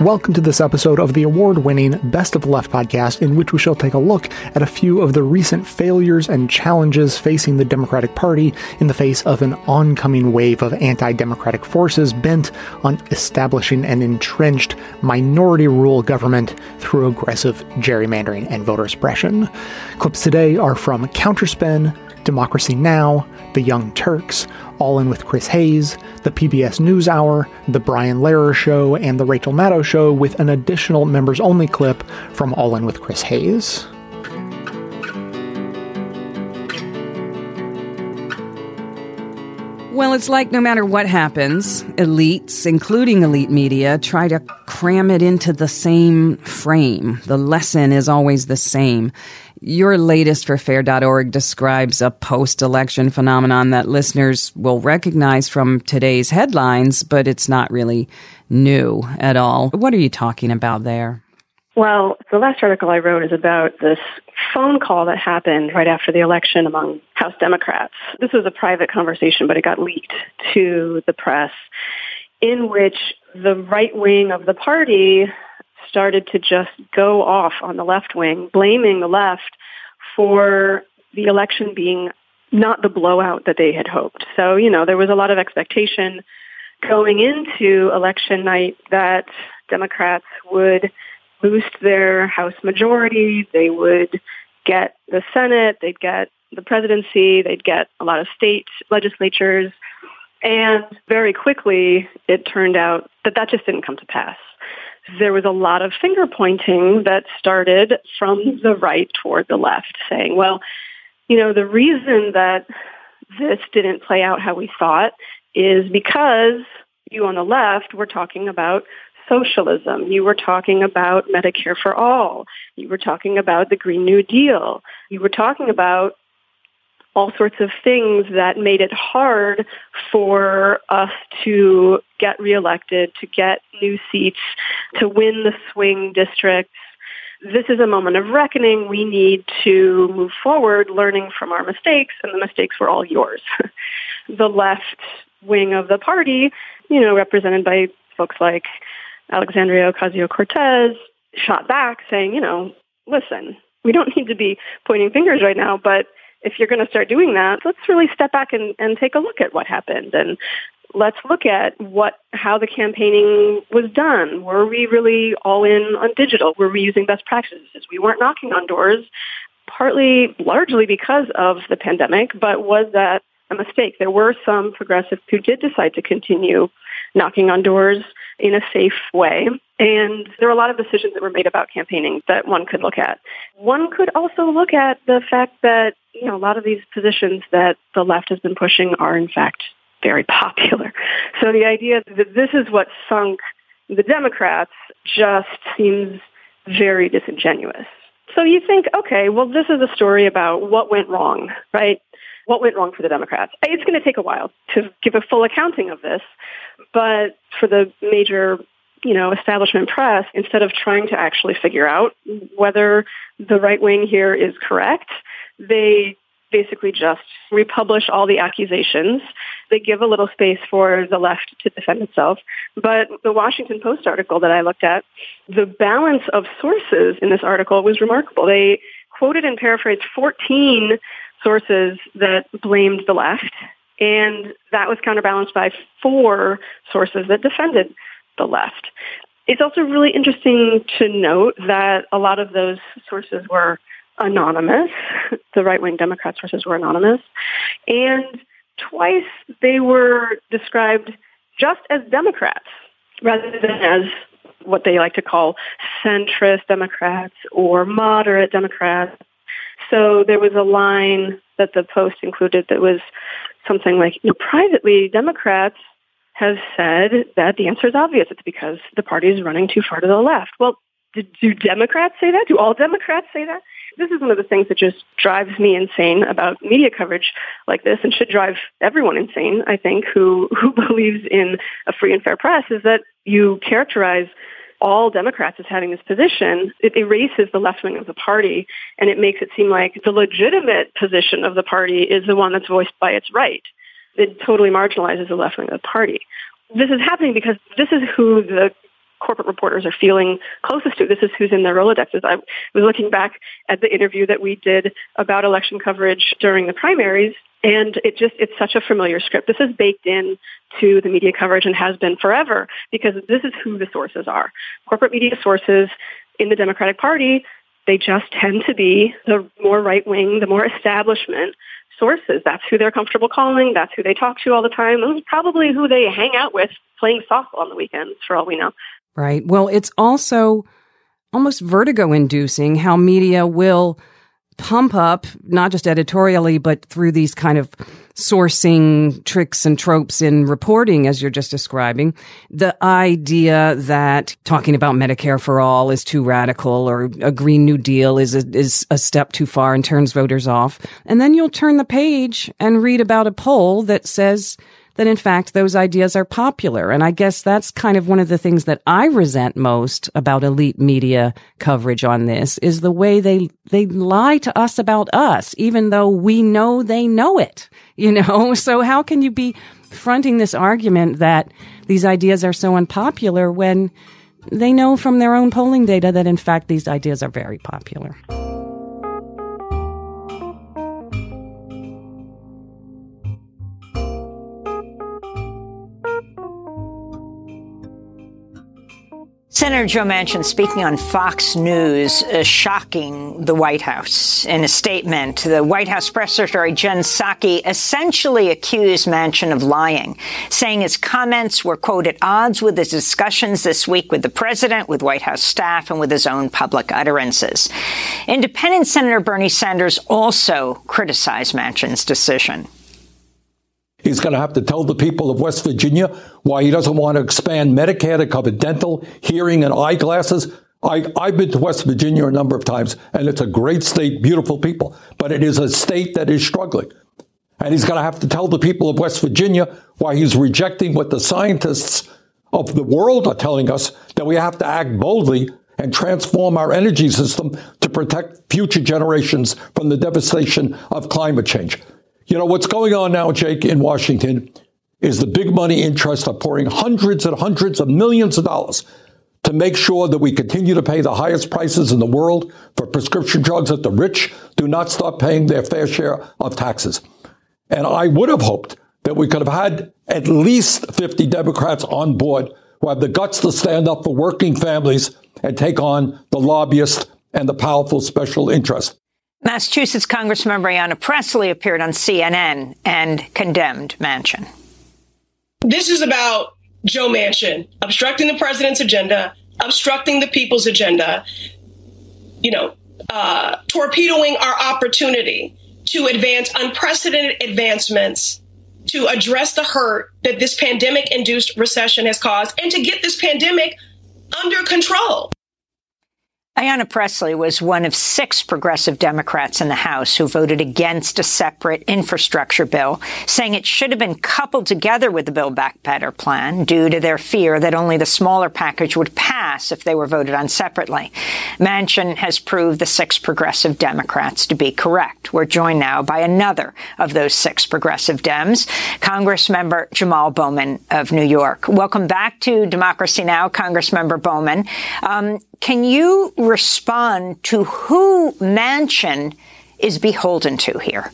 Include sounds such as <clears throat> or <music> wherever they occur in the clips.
Welcome to this episode of the award winning Best of Left podcast, in which we shall take a look at a few of the recent failures and challenges facing the Democratic Party in the face of an oncoming wave of anti democratic forces bent on establishing an entrenched minority rule government through aggressive gerrymandering and voter suppression. Clips today are from Counterspin, Democracy Now!, The Young Turks, All In with Chris Hayes, the PBS NewsHour, The Brian Lehrer Show, and The Rachel Maddow Show, with an additional members only clip from All In with Chris Hayes. Well, it's like no matter what happens, elites, including elite media, try to cram it into the same frame. The lesson is always the same. Your latest for fair.org describes a post election phenomenon that listeners will recognize from today's headlines, but it's not really new at all. What are you talking about there? Well, the last article I wrote is about this phone call that happened right after the election among House Democrats. This was a private conversation, but it got leaked to the press in which the right wing of the party started to just go off on the left wing, blaming the left for the election being not the blowout that they had hoped. So, you know, there was a lot of expectation going into election night that Democrats would boost their House majority, they would get the Senate, they'd get the presidency, they'd get a lot of state legislatures. And very quickly, it turned out that that just didn't come to pass there was a lot of finger pointing that started from the right toward the left, saying, well, you know, the reason that this didn't play out how we thought is because you on the left were talking about socialism. You were talking about Medicare for all. You were talking about the Green New Deal. You were talking about all sorts of things that made it hard for us to get reelected, to get new seats, to win the swing districts. This is a moment of reckoning. We need to move forward, learning from our mistakes, and the mistakes were all yours. <laughs> the left wing of the party, you know, represented by folks like Alexandria Ocasio-Cortez, shot back saying, you know, listen, we don't need to be pointing fingers right now, but if you're going to start doing that, let's really step back and, and take a look at what happened and let's look at what how the campaigning was done. Were we really all in on digital? Were we using best practices? We weren't knocking on doors, partly largely because of the pandemic, but was that a mistake? There were some progressives who did decide to continue knocking on doors in a safe way. And there are a lot of decisions that were made about campaigning that one could look at. One could also look at the fact that, you know, a lot of these positions that the left has been pushing are in fact very <laughs> popular. So the idea that this is what sunk the Democrats just seems very disingenuous. So you think, okay, well, this is a story about what went wrong, right? What went wrong for the Democrats? It's going to take a while to give a full accounting of this, but for the major you know, establishment press, instead of trying to actually figure out whether the right wing here is correct, they basically just republish all the accusations. They give a little space for the left to defend itself. But the Washington Post article that I looked at, the balance of sources in this article was remarkable. They quoted and paraphrased 14 sources that blamed the left, and that was counterbalanced by four sources that defended the left. It's also really interesting to note that a lot of those sources were anonymous. <laughs> The right-wing Democrat sources were anonymous. And twice they were described just as Democrats rather than as what they like to call centrist Democrats or moderate Democrats. So there was a line that the Post included that was something like, you know, privately, Democrats have said that the answer is obvious. It's because the party is running too far to the left. Well, do Democrats say that? Do all Democrats say that? This is one of the things that just drives me insane about media coverage like this and should drive everyone insane, I think, who, who <laughs> believes in a free and fair press is that you characterize all Democrats as having this position, it erases the left wing of the party and it makes it seem like the legitimate position of the party is the one that's voiced by its right it totally marginalizes the left wing of the party. This is happening because this is who the corporate reporters are feeling closest to. This is who's in their Rolodexes. I was looking back at the interview that we did about election coverage during the primaries, and it just it's such a familiar script. This is baked in to the media coverage and has been forever because this is who the sources are. Corporate media sources in the Democratic Party, they just tend to be the more right wing, the more establishment sources. That's who they're comfortable calling. That's who they talk to all the time. And probably who they hang out with playing softball on the weekends, for all we know. Right. Well, it's also almost vertigo inducing how media will pump up, not just editorially, but through these kind of sourcing tricks and tropes in reporting, as you're just describing, the idea that talking about Medicare for all is too radical or a Green New Deal is a, is a step too far and turns voters off. And then you'll turn the page and read about a poll that says that in fact those ideas are popular. And I guess that's kind of one of the things that I resent most about elite media coverage on this is the way they, they lie to us about us, even though we know they know it, <laughs> you know? So how can you be fronting this argument that these ideas are so unpopular when they know from their own polling data that in fact these ideas are very popular? Senator Joe Manchin speaking on Fox News, uh, shocking the White House. In a statement, the White House press secretary Jen Psaki essentially accused Manchin of lying, saying his comments were, quote, at odds with his discussions this week with the president, with White House staff, and with his own public utterances. Independent Senator Bernie Sanders also criticized Manchin's decision. He's going to have to tell the people of West Virginia why he doesn't want to expand Medicare to cover dental, hearing, and eyeglasses. I, I've been to West Virginia a number of times, and it's a great state, beautiful people, but it is a state that is struggling. And he's going to have to tell the people of West Virginia why he's rejecting what the scientists of the world are telling us that we have to act boldly and transform our energy system to protect future generations from the devastation of climate change. You know, what's going on now, Jake, in Washington is the big money interests are pouring hundreds and hundreds of millions of dollars to make sure that we continue to pay the highest prices in the world for prescription drugs that the rich do not stop paying their fair share of taxes. And I would have hoped that we could have had at least 50 Democrats on board who have the guts to stand up for working families and take on the lobbyists and the powerful special interests. Massachusetts Congressmember Ayanna Pressley appeared on CNN and condemned Manchin. This is about Joe Manchin obstructing the president's agenda, obstructing the people's agenda, you know, uh, torpedoing our opportunity to advance unprecedented advancements to address the hurt that this pandemic induced recession has caused and to get this pandemic under control. Ayanna Pressley was one of six progressive Democrats in the House who voted against a separate infrastructure bill, saying it should have been coupled together with the Build Back Better plan due to their fear that only the smaller package would pass if they were voted on separately. Manchin has proved the six progressive Democrats to be correct. We're joined now by another of those six progressive Dems, Congressmember Jamaal Bowman of New York. Welcome back to Democracy Now!, Congressmember Bowman. Um, can you respond to who Manchin is beholden to here?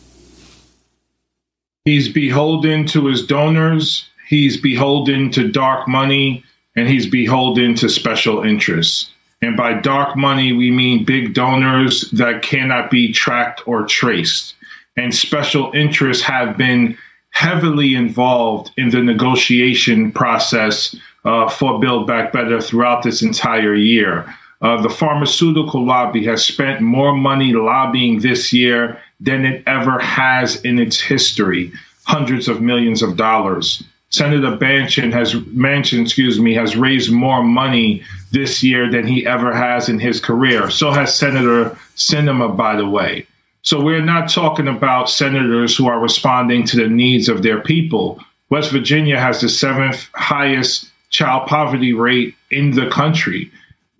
He's beholden to his donors, he's beholden to dark money, and he's beholden to special interests. And by dark money, we mean big donors that cannot be tracked or traced. And special interests have been heavily involved in the negotiation process uh, for Build Back Better throughout this entire year. Uh, the pharmaceutical lobby has spent more money lobbying this year than it ever has in its history, hundreds of millions of dollars. Senator Manchin has Manchin, excuse me, has raised more money this year than he ever has in his career. So has Senator Sinema, by the way. So we're not talking about senators who are responding to the needs of their people. West Virginia has the seventh highest child poverty rate in the country.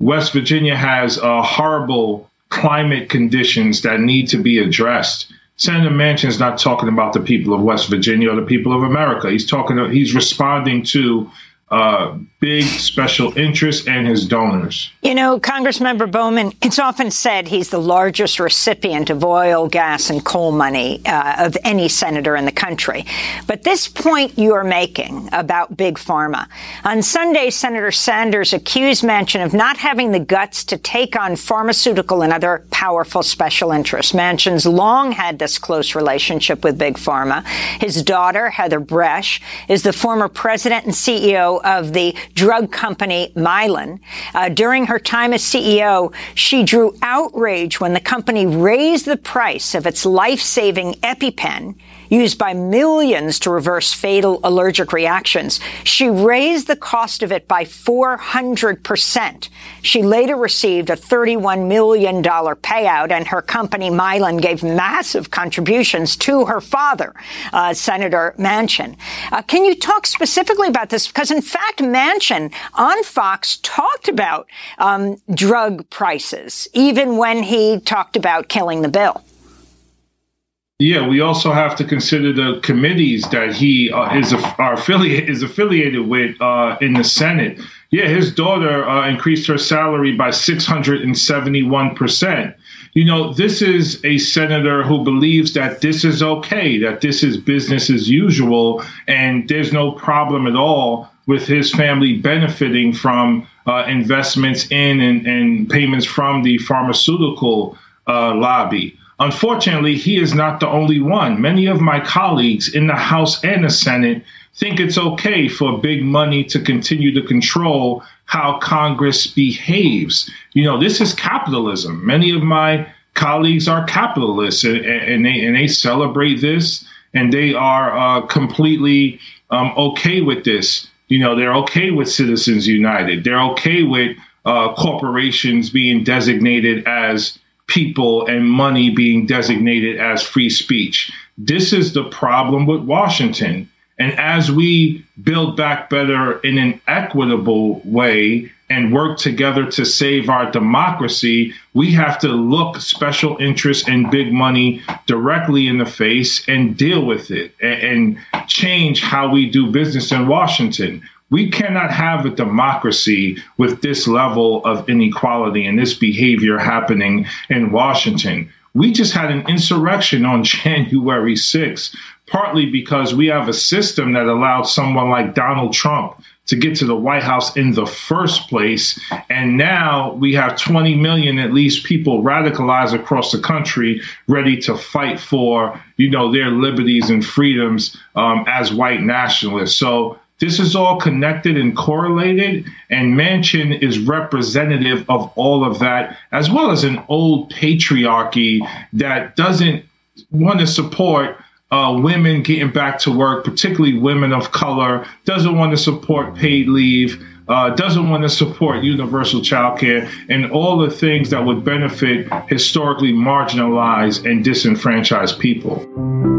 West Virginia has uh, horrible climate conditions that need to be addressed. Senator Manchin is not talking about the people of West Virginia or the people of America. He's talking. He's responding to uh, big special interests and his donors. You know, Congressmember Bowman, it's often said he's the largest recipient of oil, gas, and coal money uh, of any senator in the country. But this point you are making about Big Pharma. On Sunday, Senator Sanders accused Manchin of not having the guts to take on pharmaceutical and other powerful special interests. Manchin's long had this close relationship with Big Pharma. His daughter, Heather Bresch, is the former president and CEO of the drug company Mylan. Uh, during her time as CEO, she drew outrage when the company raised the price of its life-saving EpiPen used by millions to reverse fatal allergic reactions. She raised the cost of it by 400%. She later received a $31 million payout, and her company, Mylan, gave massive contributions to her father, uh, Senator Manchin. Uh, can you talk specifically about this? Because, in fact, Manchin on Fox talked about um, drug prices, even when he talked about killing the bill. Yeah, we also have to consider the committees that he uh, is are affiliate is affiliated with uh, in the Senate. Yeah, his daughter uh, increased her salary by six hundred and seventy one percent. You know, this is a senator who believes that this is okay, that this is business as usual, and there's no problem at all with his family benefiting from uh, investments in and, and, payments from the pharmaceutical uh, lobby. Unfortunately, he is not the only one. Many of my colleagues in the House and the Senate think it's okay for big money to continue to control how Congress behaves. You know, this is capitalism. Many of my colleagues are capitalists and, and they, and they celebrate this and they are uh, completely um, okay with this. You know, they're okay with Citizens United. They're okay with uh, corporations being designated as people and money being designated as free speech. This is the problem with Washington. And as we build back better in an equitable way and work together to save our democracy, we have to look special interests and big money directly in the face and deal with it and, change how we do business in Washington. We cannot have a democracy with this level of inequality and this behavior happening in Washington. We just had an insurrection on <laughs> January 6th, partly because we have a system that allowed someone like Donald Trump to get to the White House in the first place. And now we have 20 million at least people radicalized across the country ready to fight for, you know, their liberties and freedoms um, as white nationalists. So this is all connected and correlated, and Manchin is representative of all of that, as well as an old patriarchy that doesn't want to support uh, women getting back to work, particularly women of color, doesn't want to support paid leave. Uh, doesn't want to support universal child care and all the things that would benefit historically marginalized and disenfranchised people.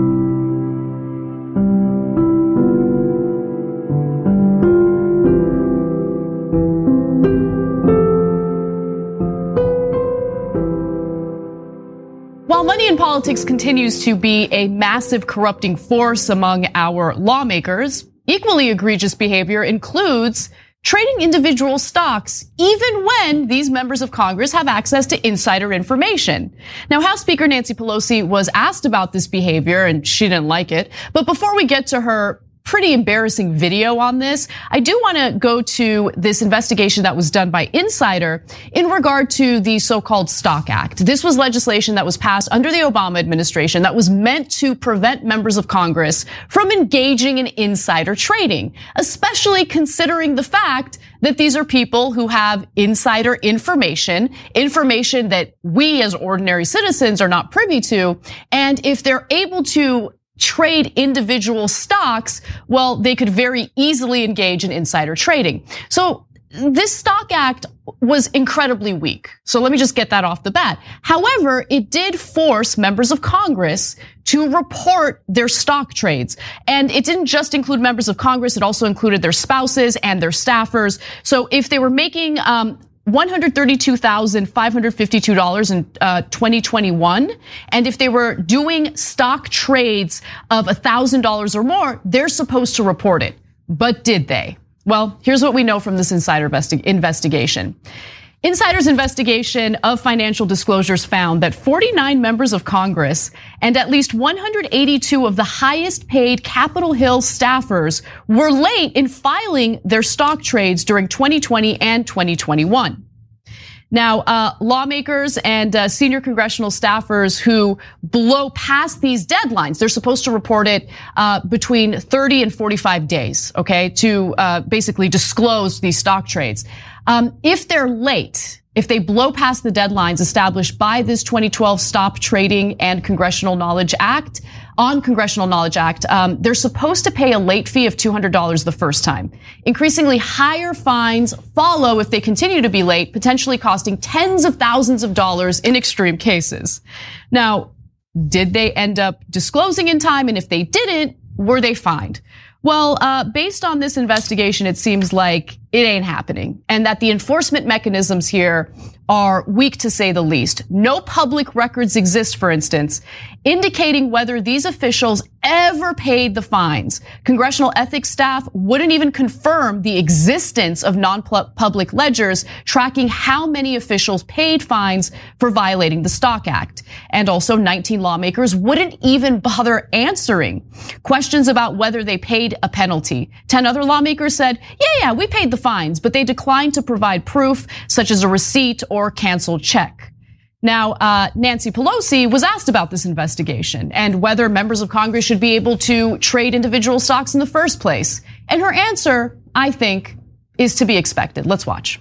Politics continues to be a massive corrupting force among our lawmakers. Equally egregious behavior includes trading individual stocks, even when these members of Congress have access to insider information. Now, House Speaker Nancy Pelosi was asked about this behavior and she didn't like it. But before we get to her pretty embarrassing video on this. I do want to go to this investigation that was done by Insider in regard to the so-called Stock Act. This was legislation that was passed under the Obama administration that was meant to prevent members of Congress from engaging in insider trading, especially considering the fact that these are people who have insider information, information that we as ordinary citizens are not privy to. And if they're able to trade individual stocks, well, they could very easily engage in insider trading. So this stock act was incredibly weak. So let me just get that off the bat. However, it did force members of Congress to report their stock trades. And it didn't just include members of Congress, it also included their spouses and their staffers. So if they were making um, $132,552 in uh, 2021. And if they were doing stock trades of $1,000 or more, they're supposed to report it. But did they? Well, here's what we know from this insider investigation. Insider's investigation of financial disclosures found that 49 members of Congress and at least 182 of the highest paid Capitol Hill staffers were late in filing their stock trades during 2020 and 2021. Now, uh, lawmakers and uh, senior congressional staffers who blow past these deadlines, they're supposed to report it uh, between 30 and 45 days, okay, to uh, basically disclose these stock trades. Um, if they're late, if they blow past the deadlines established by this 2012 Stop Trading and Congressional Knowledge Act, on Congressional Knowledge Act, um, they're supposed to pay a late fee of $200 the first time. Increasingly higher fines follow if they continue to be late, potentially costing tens of thousands of dollars in extreme cases. Now, did they end up disclosing in time? And if they didn't, were they fined? Well, uh, based on this investigation, it seems like it ain't happening and that the enforcement mechanisms here are weak to say the least. No public records exist, for instance, indicating whether these officials ever paid the fines. Congressional ethics staff wouldn't even confirm the existence of non-public ledgers tracking how many officials paid fines for violating the Stock Act. And also 19 lawmakers wouldn't even bother answering questions about whether they paid a penalty. 10 other lawmakers said, yeah, yeah, we paid the fines, but they declined to provide proof such as a receipt or canceled check. Now, uh, Nancy Pelosi was asked about this investigation and whether members of Congress should be able to trade individual stocks in the first place. And her answer, I think, is to be expected. Let's watch.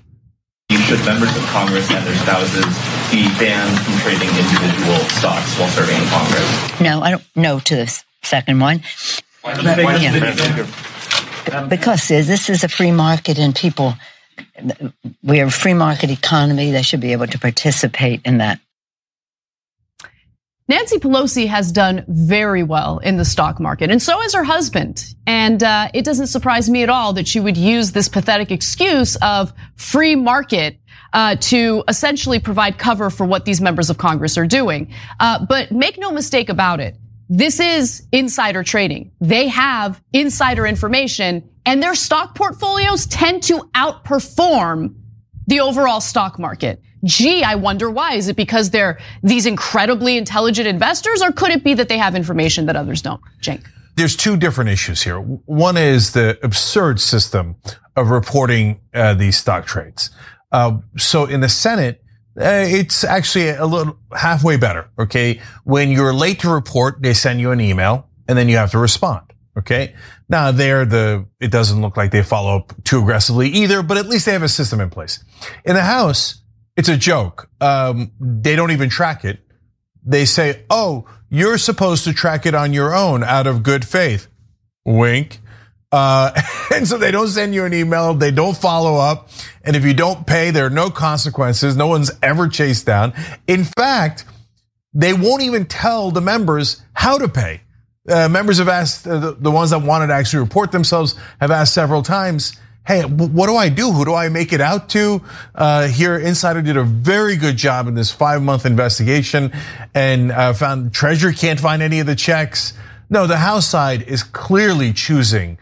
Should members of Congress and their spouses be banned from trading individual stocks while serving in Congress? No, I don't know to the second one. Why but, yeah. Because this is a free market and people we are a free market economy. They should be able to participate in that. Nancy Pelosi has done very well in the stock market, and so has her husband. And uh, it doesn't surprise me at all that she would use this pathetic excuse of free market uh, to essentially provide cover for what these members of Congress are doing. Uh, but make no mistake about it. This is insider trading. They have insider information and their stock portfolios tend to outperform the overall stock market. Gee, I wonder why. Is it because they're these incredibly intelligent investors or could it be that they have information that others don't? Cenk. There's two different issues here. One is the absurd system of reporting uh, these stock trades. Uh, so in the Senate, it's actually a little halfway better. Okay. When you're late to report, they send you an email and then you have to respond. Okay. Now there, the, it doesn't look like they follow up too aggressively either, but at least they have a system in place. In the House, it's a joke. Um, they don't even track it. They say, oh, you're supposed to track it on your own out of good faith. Wink. Uh, <laughs> and so they don't send you an email. They don't follow up. And if you don't pay, there are no consequences. No one's ever chased down. In fact, they won't even tell the members how to pay. Uh, members have asked, uh, the, the, ones that wanted to actually report themselves have asked several times, hey, what do I do? Who do I make it out to? Uh, here, Insider did a very good job in this five month investigation and uh, found Treasury can't find any of the checks. No, the House side is clearly choosing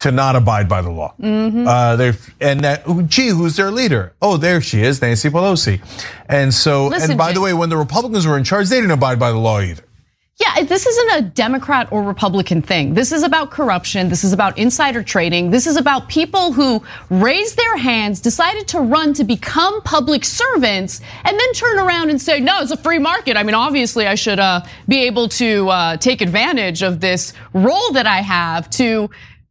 to not abide by the law. Mm-hmm. Uh, and that, gee, who's their leader? Oh, there she is, Nancy Pelosi. And so, Listen, and by Jim, the way, when the Republicans were in charge, they didn't abide by the law either. Yeah, this isn't a Democrat or Republican thing. This is about corruption. This is about insider trading. This is about people who raised their hands, decided to run to become public servants, and then turn around and say, no, it's a free market. I mean, obviously, I should uh, be able to uh, take advantage of this role that I have to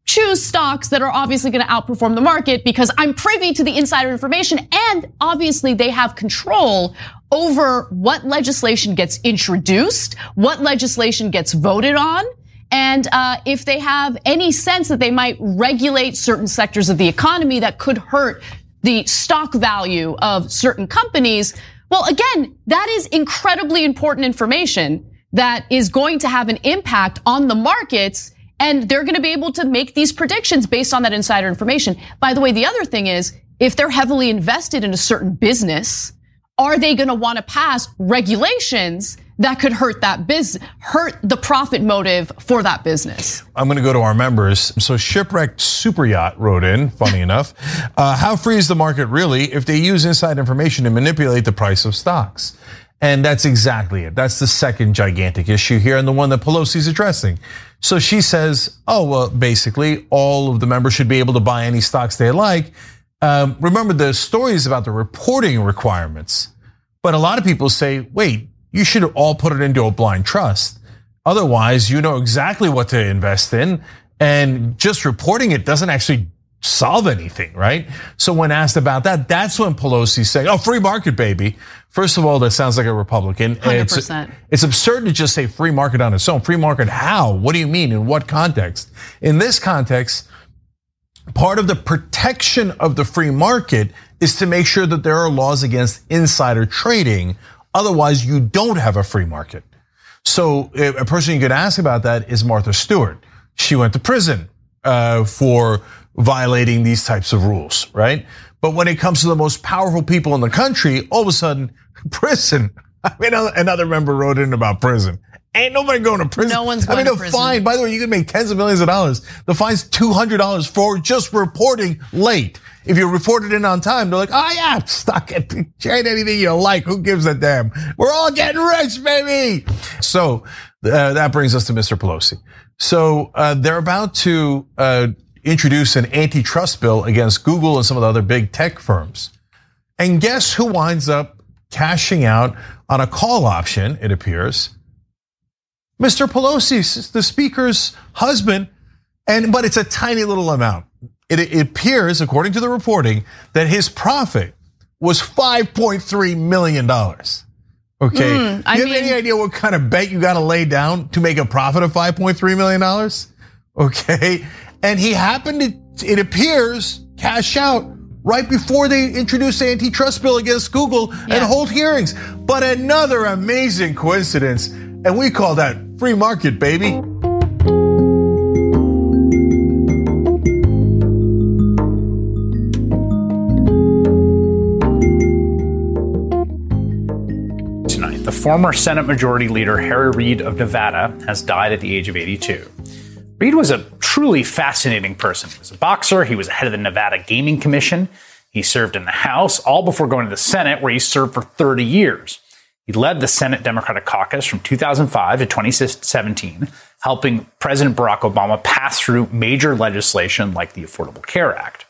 choose stocks that are obviously going to outperform the market because I'm privy to the insider information and obviously they have control over what legislation gets introduced, what legislation gets voted on, and uh, if they have any sense that they might regulate certain sectors of the economy that could hurt the stock value of certain companies. Well, again, that is incredibly important information that is going to have an impact on the markets and they're going to be able to make these predictions based on that insider information. By the way, the other thing is if they're heavily invested in a certain business, are they going to want to pass regulations that could hurt that business, hurt the profit motive for that business. I'm going to go to our members. So Shipwrecked Super Yacht wrote in, funny <laughs> enough, uh, how free is the market really if they use inside information to manipulate the price of stocks? And that's exactly it. That's the second gigantic issue here and the one that Pelosi's addressing. So she says, oh, well, basically all of the members should be able to buy any stocks they like. Um, remember the stories about the reporting requirements. But a lot of people say, wait, you should all put it into a blind trust. Otherwise, you know exactly what to invest in. And just reporting it doesn't actually solve anything, right? So when asked about that, that's when Pelosi saying, "Oh, free market, baby." First of all, that sounds like a Republican. 100%. It's, it's absurd to just say free market on its own. Free market how? What do you mean? In what context? In this context, part of the protection of the free market is to make sure that there are laws against insider trading. Otherwise, you don't have a free market. So eh, a person you could ask about that is Martha Stewart. She went to prison for violating these types of rules, right? But when it comes to the most powerful people in the country, all of a sudden, <laughs> prison. <laughs> I mean, another member wrote in about prison. Ain't nobody going to prison. No one's going I mean, to the prison. fine, by the way, you can make tens of millions of dollars. The fine's $200 for just reporting late. If you report it in on time, they're like, oh yeah, stuck it. Trade anything you like. Who gives a damn? We're all getting rich, baby. So uh, that brings us to Mr. Pelosi. So uh, they're about to uh, introduce an antitrust bill against Google and some of the other big tech firms. And guess who winds up cashing out on a call option, it appears? Mr. Pelosi, the speaker's husband, and but it's a tiny little amount. It, it appears, according to the reporting, that his profit was 5.3 million dollars. Okay, Mm, I you have mean- any idea what kind of bet you got to lay down to make a profit of 5.3 million dollars? Okay, and he happened to, it appears, cash out right before they introduced the antitrust bill against Google and hold hearings. But another amazing coincidence, and we call that free market, baby. Former Senate Majority Leader Harry Reid of Nevada has died at the age of 82. Reid was a truly fascinating person. He was a boxer, he was head of the Nevada Gaming Commission, he served in the House, all before going to the Senate, where he served for 30 years. He led the Senate Democratic Caucus from 2005 to 2017, helping President Barack Obama pass through major legislation like the Affordable Care Act.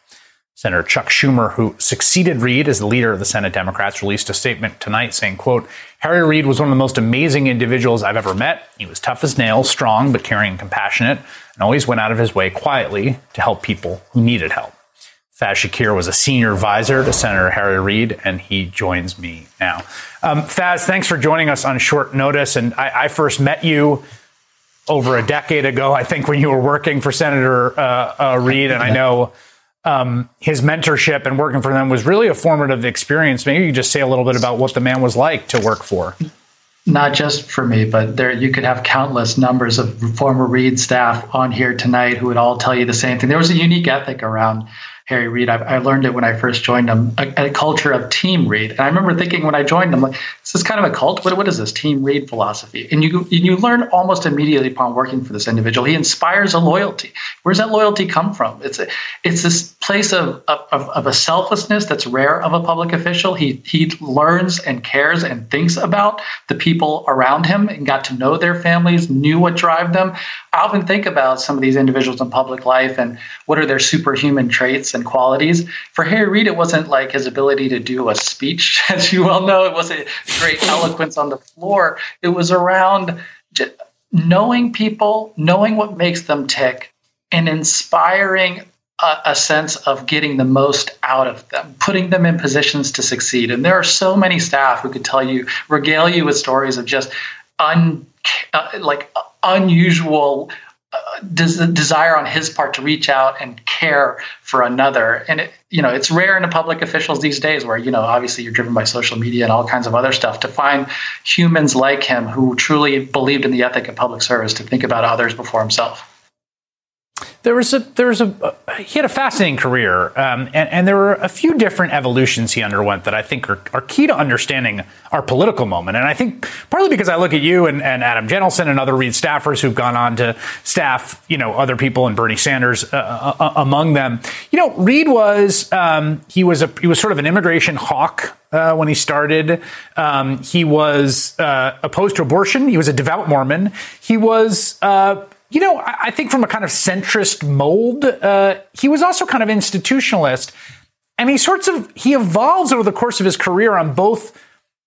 Senator Chuck Schumer, who succeeded Reid as the leader of the Senate Democrats, released a statement tonight saying, quote, Harry Reid was one of the most amazing individuals I've ever met. He was tough as nails, strong but caring and compassionate, and always went out of his way quietly to help people who needed help. Faiz Shakir was a senior advisor to Senator Harry Reid, and he joins me now. Um, Faiz, thanks for joining us on short notice. And I, I first met you over a decade ago, I think, when you were working for Senator uh, uh, Reid, and I know um, his mentorship and working for them was really a formative experience. Maybe you just say a little bit about what the man was like to work for. not just for me, but there you could have countless numbers of former Reid staff on here tonight who would all tell you the same thing. There was a unique ethic around Harry Reid. I, I learned it when I first joined him, a, a culture of team Reid. And I remember thinking when I joined him, like, this is kind of a cult. What, what is this team Reid philosophy? And you you learn almost immediately upon working for this individual. He inspires a loyalty. Where's that loyalty come from? It's a, it's this place of, of, of a selflessness that's rare of a public official. He he learns and cares and thinks about the people around him and got to know their families, knew what drive them. I often think about some of these individuals in public life and what are their superhuman traits and qualities. For Harry Reid, it wasn't like his ability to do a speech, <laughs> as you well know. It wasn't great eloquence on the floor. It was around knowing people, knowing what makes them tick, and inspiring a, a sense of getting the most out of them, putting them in positions to succeed. And there are so many staff who could tell you, regale you with stories of just un, uh, like unusual des- desire on his part to reach out and care for another. And it, you know, it's rare in the public officials these days where, you know, obviously you're driven by social media and all kinds of other stuff to find humans like him who truly believed in the ethic of public service to think about others before himself. There was a there was a he had a fascinating career, um, and, and, there were a few different evolutions he underwent that I think are, are, key to understanding our political moment. And I think partly because I look at you and, and Adam Jentleson and other Reid staffers who've gone on to staff, you know, other people and Bernie Sanders uh, uh, uh among them. You know, Reid was um, he was a he was sort of an immigration hawk uh, when he started. Um, he was uh, opposed to abortion. He was a devout Mormon. He was uh, you know, I think from a kind of centrist mold, uh, he was also kind of institutionalist. And he sorts of he evolves over the course of his career on both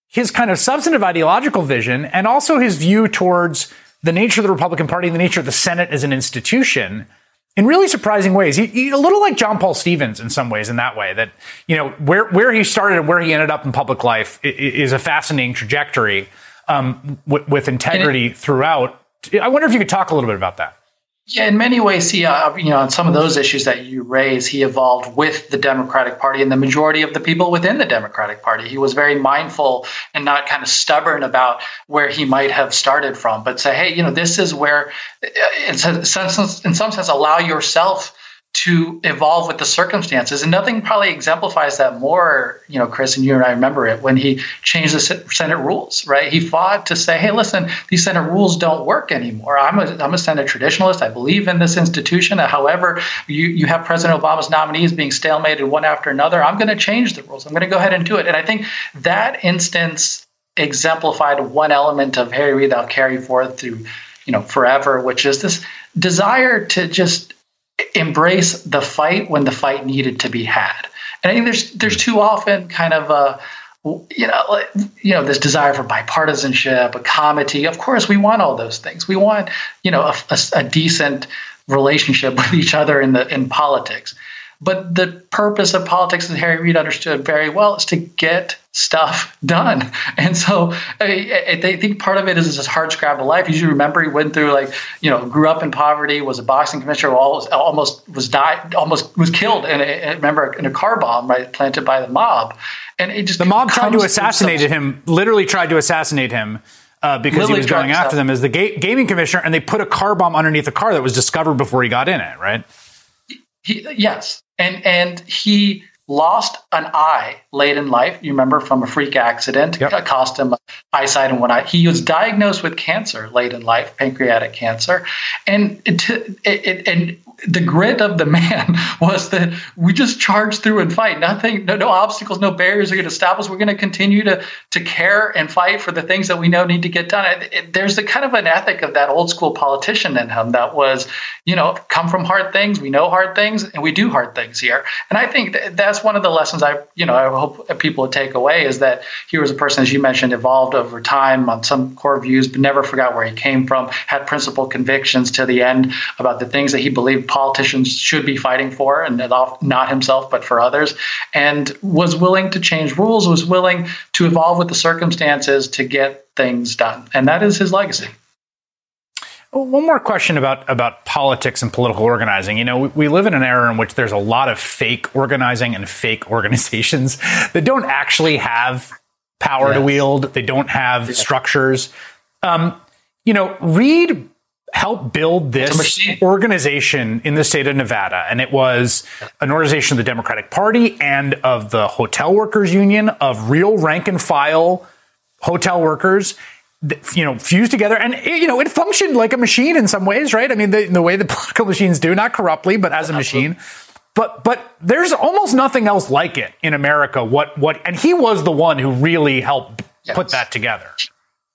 his kind of substantive ideological vision and also his view towards the nature of the Republican Party and the nature of the Senate as an institution in really surprising ways. He, he, a little like John Paul Stevens in some ways, in that way that you know where where he started and where he ended up in public life is a fascinating trajectory um, with, with integrity throughout I wonder if you could talk a little bit about that. Yeah, in many ways, he, uh, you know, on some of those issues that you raise, he evolved with the Democratic Party and the majority of the people within the Democratic Party. He was very mindful and not kind of stubborn about where he might have started from, but say, hey, you know, this is where, uh, in some sense, in some sense allow yourself to evolve with the circumstances. And nothing probably exemplifies that more, you know, Chris, and you and I remember it when he changed the Senate rules, right? He fought to say, hey, listen, these Senate rules don't work anymore. I'm a, I'm a Senate traditionalist. I believe in this institution. However, you, you have President Obama's nominees being stalemated one after another. I'm going to change the rules. I'm going to go ahead and do it. And I think that instance exemplified one element of Harry Reid I'll carry forth through, you know, forever, which is this desire to just embrace the fight when the fight needed to be had. And I think there's there's too often kind of a you know, you know, this desire for bipartisanship, a comity. Of course, we want all those things. We want, you know, a, a, a decent relationship <laughs> with each other in the in politics. But the purpose of politics, as Harry Reid understood very well, is to get stuff done. <laughs> And so I, I think part of it is this hard scrabble life. You remember he went through like, you know, grew up in poverty, was a boxing commissioner, almost, almost was died, almost was killed. And remember in a car bomb, right, planted by the mob. And it just the mob tried to assassinate him, literally tried to assassinate him. Uh, because Literally he was going after them as the ga- gaming commissioner, and they put a car bomb underneath a car that was discovered before he got in it, right? He, yes, and and he lost an eye late in life. You remember from a freak accident, yep. it cost him eyesight in one eye. He was diagnosed with cancer late in life, pancreatic cancer, and it, it, it, and the grit of the <laughs> man was that we just charge through and fight. Nothing, no, no obstacles, no barriers are going to stop us. We're going to continue to to care and fight for the things that we know need to get done. It, it, there's a kind of an ethic of that old school politician in him that was, you know, come from hard things. We know hard things, and we do hard things here. And I think that that's one of the lessons I, you know, I hope people take away is that he was a person, as you mentioned, evolved over time on some core views, but never forgot where he came from. Had principled convictions to the end about the things that he believed politicians should be fighting for, and not himself, but for others, and was willing to change rules, was willing to evolve with the circumstances to get things done. And that is his legacy. One more question about about politics and political organizing. You know, we, we, live in an era in which there's a lot of fake organizing and fake organizations <laughs> that don't actually have power yeah. to wield. They don't have yeah. structures. Um, you know, Reid helped build this organization in the state of Nevada. And it was an organization of the Democratic Party and of the Hotel Workers Union, of real rank and file hotel workers you know, fused together, and you know, it functioned like a machine in some ways, right? I mean, the, the way the <laughs> political machines do, not corruptly, but as a machine. But but there's almost nothing else like it in America. What what? And he was the one who really helped yes. put that together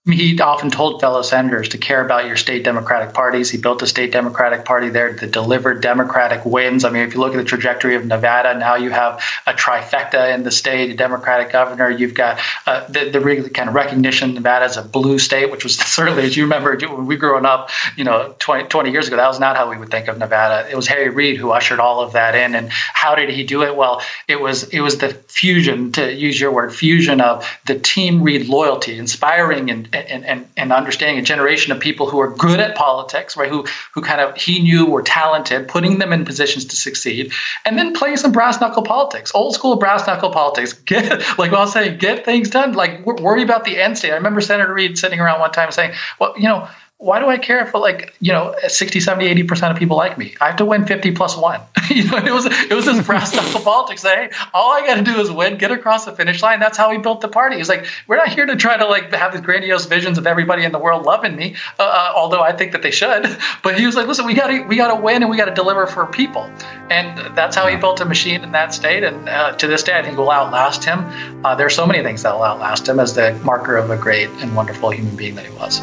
he often told fellow senators to care about your state Democratic parties. He built a state Democratic Party there that delivered Democratic wins. I mean, if you look at the trajectory of Nevada, now you have a trifecta in the state, a Democratic governor. You've got uh, the, the kind of recognition Nevada as a blue state, which was <laughs> certainly, as you remember, when we growing up, you know, 20, 20 years ago, that was not how we would think of Nevada. It was Harry Reid who ushered all of that in. And how did he do it? Well, it was it was the fusion, to use your word, fusion of the team Reid loyalty, inspiring and and, and, and understanding a generation of people who are good at politics, right? Who who kind of he knew were talented, putting them in positions to succeed, and then playing some brass knuckle politics, old school brass knuckle politics. <laughs> Get like I was saying, get things done. Like worry about the end state. I remember Senator Reid sitting around one time saying, "Well, you know." Why do I care if like, you know, 60, 70, 80% of people like me? I have to win 50 plus one. <laughs> you know, it was it was this brass <laughs> knuckle politics. Hey, all I got to do is win, get across the finish line. That's how he built the party. He's like, we're not here to try to like have these grandiose visions of everybody in the world loving me, uh, uh, although I think that they should. <laughs> But he was like, listen, we got to we got to win and we got to deliver for people. And that's how he built a machine in that state. And uh, to this day, I think will outlast him. Uh, there are so many things that will outlast him as the marker of a great and wonderful human being that he was.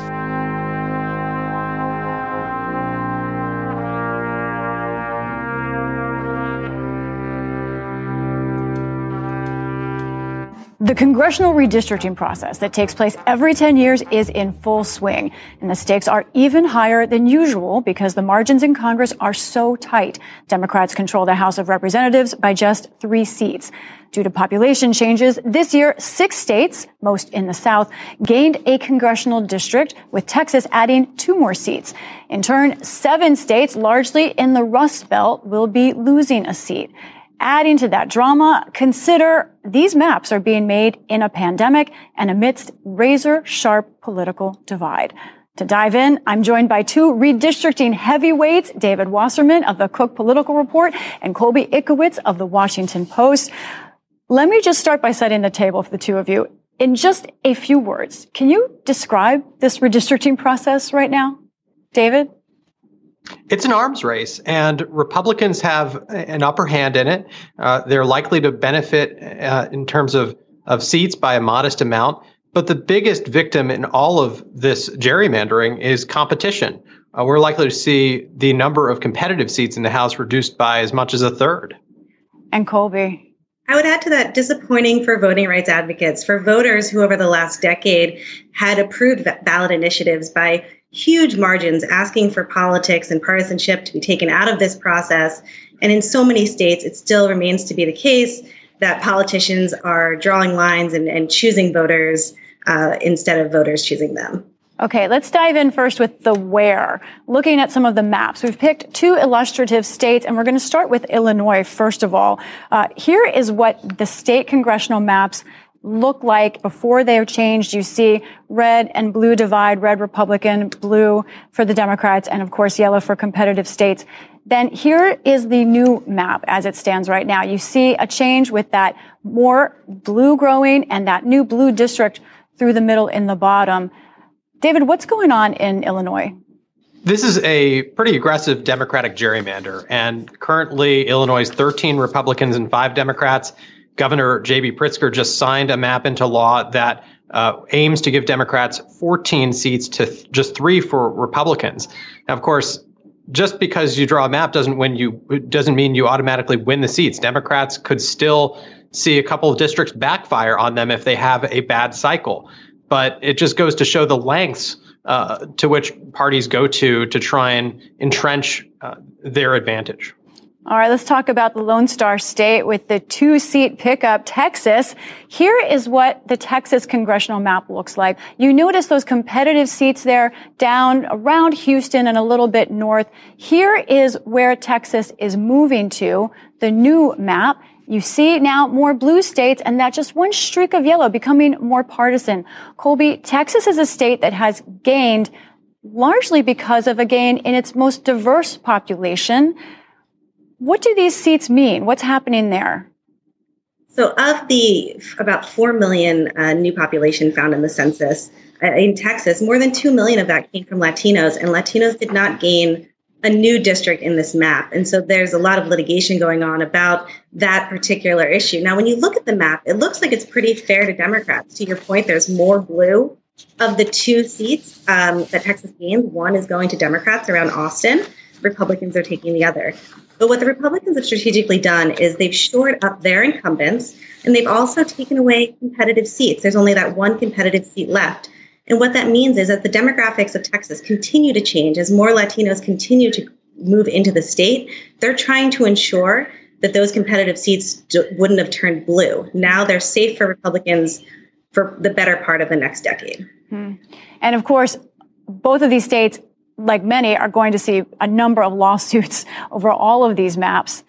The congressional redistricting process that takes place every 10 years is in full swing, and the stakes are even higher than usual because the margins in Congress are so tight. Democrats control the House of Representatives by just three seats. Due to population changes, this year, six states, most in the South, gained a congressional district, with Texas adding two more seats. In turn, seven states, largely in the Rust Belt, will be losing a seat. Adding to that drama, consider these maps are being made in a pandemic and amidst razor sharp political divide. To dive in, I'm joined by two redistricting heavyweights, David Wasserman of the Cook Political Report and Colby Itkowitz of the Washington Post. Let me just start by setting the table for the two of you. In just a few words, can you describe this redistricting process right now? David? It's an arms race, and Republicans have an upper hand in it. Uh, they're likely to benefit uh, in terms of, of seats by a modest amount. But the biggest victim in all of this gerrymandering is competition. Uh, we're likely to see the number of competitive seats in the House reduced by as much as a third. And Colby. I would add to that disappointing for voting rights advocates, for voters who over the last decade had approved ballot initiatives by huge margins asking for politics and partisanship to be taken out of this process. And in so many states, it still remains to be the case that politicians are drawing lines and, and choosing voters uh, instead of voters choosing them. Okay, let's dive in first with the where. Looking at some of the maps, we've picked two illustrative states, and we're going to start with Illinois first of all. Uh, here is what the state congressional maps look like before they changed. You see red and blue divide, red Republican, blue for the Democrats, and of course yellow for competitive states. Then here is the new map as it stands right now. You see a change with that more blue growing and that new blue district through the middle in the bottom. David, what's going on in Illinois? This is a pretty aggressive Democratic gerrymander, and currently Illinois' 13 Republicans and five Democrats. Governor J.B. Pritzker just signed a map into law that uh, aims to give Democrats 14 seats to th- just three for Republicans. Now, of course, just because you draw a map doesn't win you doesn't mean you automatically win the seats. Democrats could still see a couple of districts backfire on them if they have a bad cycle. But it just goes to show the lengths uh, to which parties go to to try and entrench uh, their advantage. All right, let's talk about the Lone Star State with the two seat pickup, Texas. Here is what the Texas congressional map looks like. You notice those competitive seats there down around Houston and a little bit north. Here is where Texas is moving to, the new map. You see now more blue states and that just one streak of yellow becoming more partisan. Colby, Texas is a state that has gained largely because of a gain in its most diverse population. What do these seats mean? What's happening there? So, of the about 4 million uh, new population found in the census uh, in Texas, more than 2 million of that came from Latinos, and Latinos did not gain a new district in this map. And so there's a lot of litigation going on about that particular issue. Now, when you look at the map, it looks like it's pretty fair to Democrats. To your point, there's more blue. Of the two seats um, that Texas gained, one is going to Democrats around Austin. Republicans are taking the other. But what the Republicans have strategically done is they've shored up their incumbents and they've also taken away competitive seats. There's only that one competitive seat left. And what that means is that the demographics of Texas continue to change as more Latinos continue to move into the state. They're trying to ensure that those competitive seats wouldn't have turned blue. Now they're safe for Republicans for the better part of the next decade. Hmm. And of course, both of these states like many, are going to see a number of lawsuits <laughs> over all of these maps.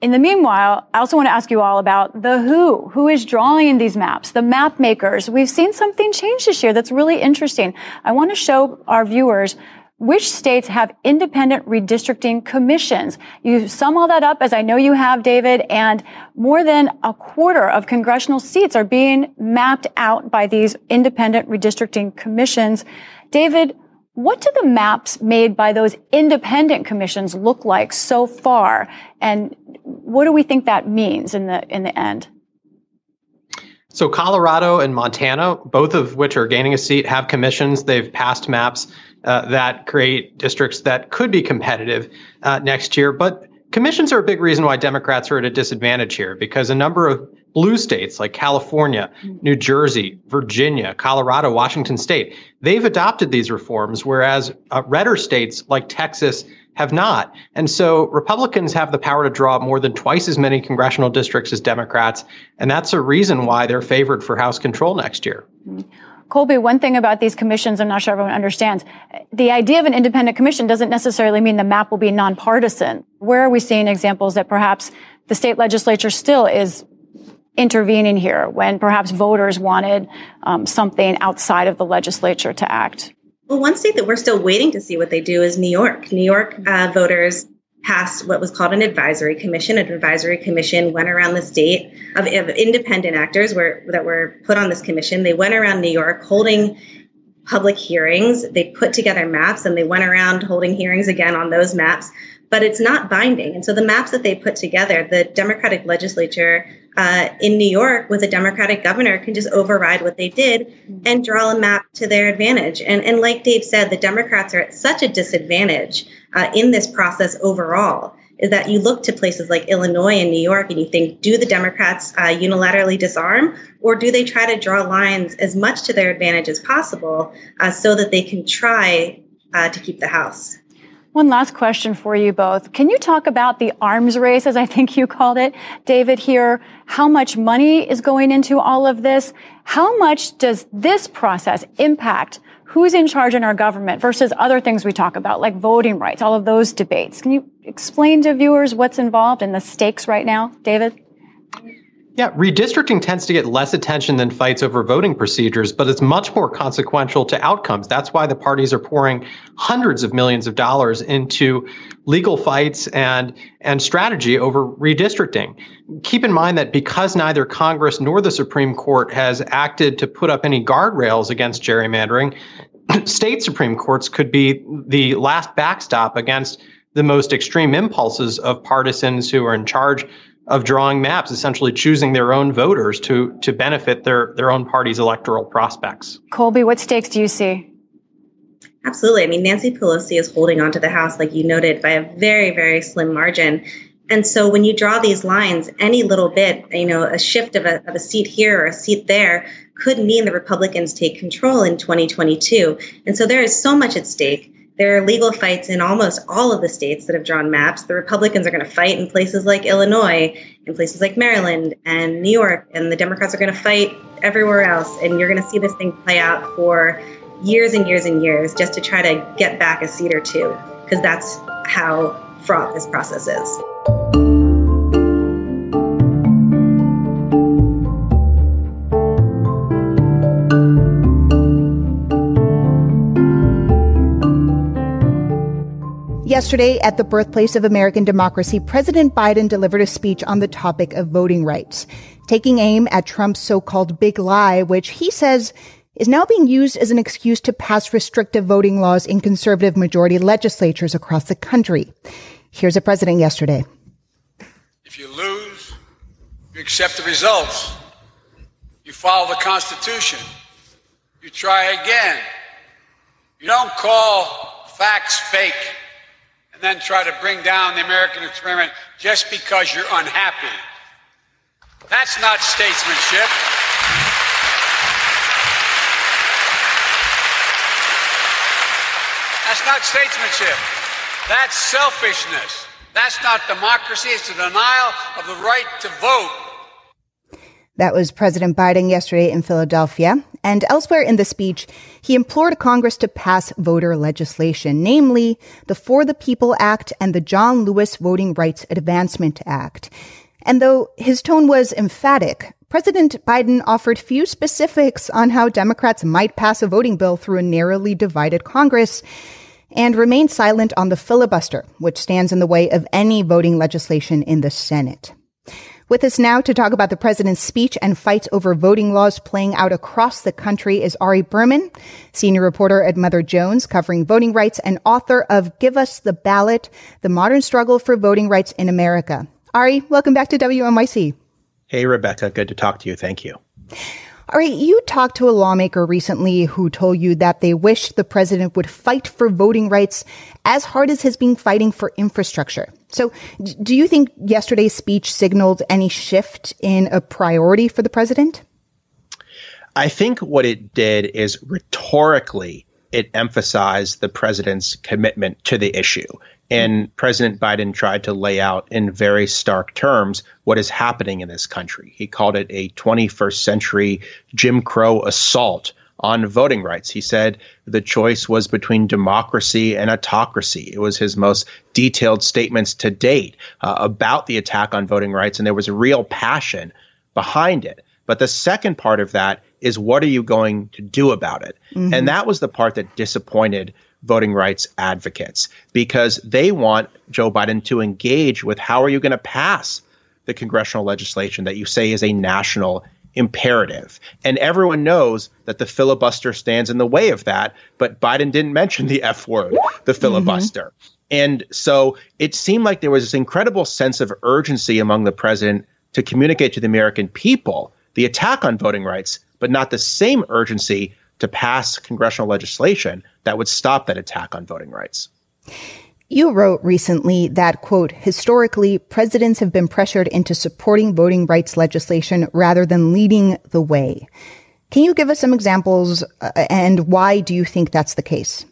In the meanwhile, I also want to ask you all about the who. Who is drawing these maps? The map makers. We've seen something change this year that's really interesting. I want to show our viewers which states have independent redistricting commissions? You sum all that up, as I know you have, David, and more than a quarter of congressional seats are being mapped out by these independent redistricting commissions. David, what do the maps made by those independent commissions look like so far? And what do we think that means in the, in the end? So Colorado and Montana, both of which are gaining a seat, have commissions. They've passed maps uh, that create districts that could be competitive uh, next year. But commissions are a big reason why Democrats are at a disadvantage here because a number of blue states like California, New Jersey, Virginia, Colorado, Washington state, they've adopted these reforms, whereas uh, redder states like Texas have not. And so Republicans have the power to draw more than twice as many congressional districts as Democrats. And that's a reason why they're favored for House control next year. Mm-hmm. Colby, one thing about these commissions, I'm not sure everyone understands. The idea of an independent commission doesn't necessarily mean the map will be nonpartisan. Where are we seeing examples that perhaps the state legislature still is intervening here when perhaps voters wanted um, something outside of the legislature to act? Well, one state that we're still waiting to see what they do is New York. New York uh, voters passed what was called an advisory commission. An advisory commission went around the state of, of independent actors were, that were put on this commission. They went around New York holding public hearings. They put together maps and they went around holding hearings again on those maps, but it's not binding. And so the maps that they put together, the Democratic legislature uh, in New York with a Democratic governor can just override what they did and draw a map to their advantage. And, and like Dave said, the Democrats are at such a disadvantage uh, in this process overall is that you look to places like Illinois and New York and you think, do the Democrats uh, unilaterally disarm, or do they try to draw lines as much to their advantage as possible uh, so that they can try uh, to keep the House? One last question for you both. Can you talk about the arms race, as I think you called it, David, here? How much money is going into all of this? How much does this process impact who's in charge in our government versus other things we talk about, like voting rights, all of those debates. Can you explain to viewers what's involved and the stakes right now, David? Yeah, redistricting tends to get less attention than fights over voting procedures, but it's much more consequential to outcomes. That's why the parties are pouring hundreds of millions of dollars into legal fights and and strategy over redistricting. Keep in mind that because neither Congress nor the Supreme Court has acted to put up any guardrails against gerrymandering, <clears throat> state Supreme Courts could be the last backstop against the most extreme impulses of partisans who are in charge of drawing maps, essentially choosing their own voters to to benefit their their own party's electoral prospects. Colby, what stakes do you see? Absolutely. I mean, Nancy Pelosi is holding on to the House, like you noted, by a very, very slim margin. And so when you draw these lines, any little bit, you know, a shift of a, of a seat here or a seat there could mean the Republicans take control in 2022. And so there is so much at stake. There are legal fights in almost all of the states that have drawn maps. The Republicans are going to fight in places like Illinois, in places like Maryland and New York, and the Democrats are going to fight everywhere else. And you're going to see this thing play out for years and years and years just to try to get back a seat or two, because that's how fraught this process is. Yesterday, at the birthplace of American democracy, President Biden delivered a speech on the topic of voting rights, taking aim at Trump's so-called big lie, which he says is now being used as an excuse to pass restrictive voting laws in conservative majority legislatures across the country. Here's the president yesterday. If you lose, you accept the results. You follow the Constitution. You try again. You don't call facts fake then try to bring down the American experiment just because you're unhappy. That's not statesmanship. That's not statesmanship. That's selfishness. That's not democracy. It's a denial of the right to vote. That was President Biden yesterday in Philadelphia. And elsewhere in the speech, he implored Congress to pass voter legislation, namely the For the People Act and the John Lewis Voting Rights Advancement Act. And though his tone was emphatic, President Biden offered few specifics on how Democrats might pass a voting bill through a narrowly divided Congress and remained silent on the filibuster, which stands in the way of any voting legislation in the Senate. With us now to talk about the president's speech and fights over voting laws playing out across the country is Ari Berman, senior reporter at Mother Jones, covering voting rights and author of Give Us the Ballot, The Modern Struggle for Voting Rights in America. Ari, welcome back to WNYC. Hey, Rebecca. Good to talk to you. Thank you. All right, you talked to a lawmaker recently who told you that they wish the president would fight for voting rights as hard as he's been fighting for infrastructure. So, do you think yesterday's speech signaled any shift in a priority for the president? I think what it did is rhetorically, it emphasized the president's commitment to the issue. And President Biden tried to lay out in very stark terms what is happening in this country. He called it a 21st century Jim Crow assault on voting rights. He said the choice was between democracy and autocracy. It was his most detailed statements to date uh, about the attack on voting rights, and there was real passion behind it. But the second part of that is what are you going to do about it? Mm-hmm. And that was the part that disappointed voting rights advocates because they want Joe Biden to engage with how are you going to pass the congressional legislation that you say is a national imperative. And everyone knows that the filibuster stands in the way of that, but Biden didn't mention the F word, the filibuster. Mm-hmm. And so it seemed like there was this incredible sense of urgency among the president to communicate to the American people the attack on voting rights, but not the same urgency to pass congressional legislation that would stop that attack on voting rights. You wrote recently that, quote, historically, presidents have been pressured into supporting voting rights legislation rather than leading the way. Can you give us some examples uh, and why do you think that's the case?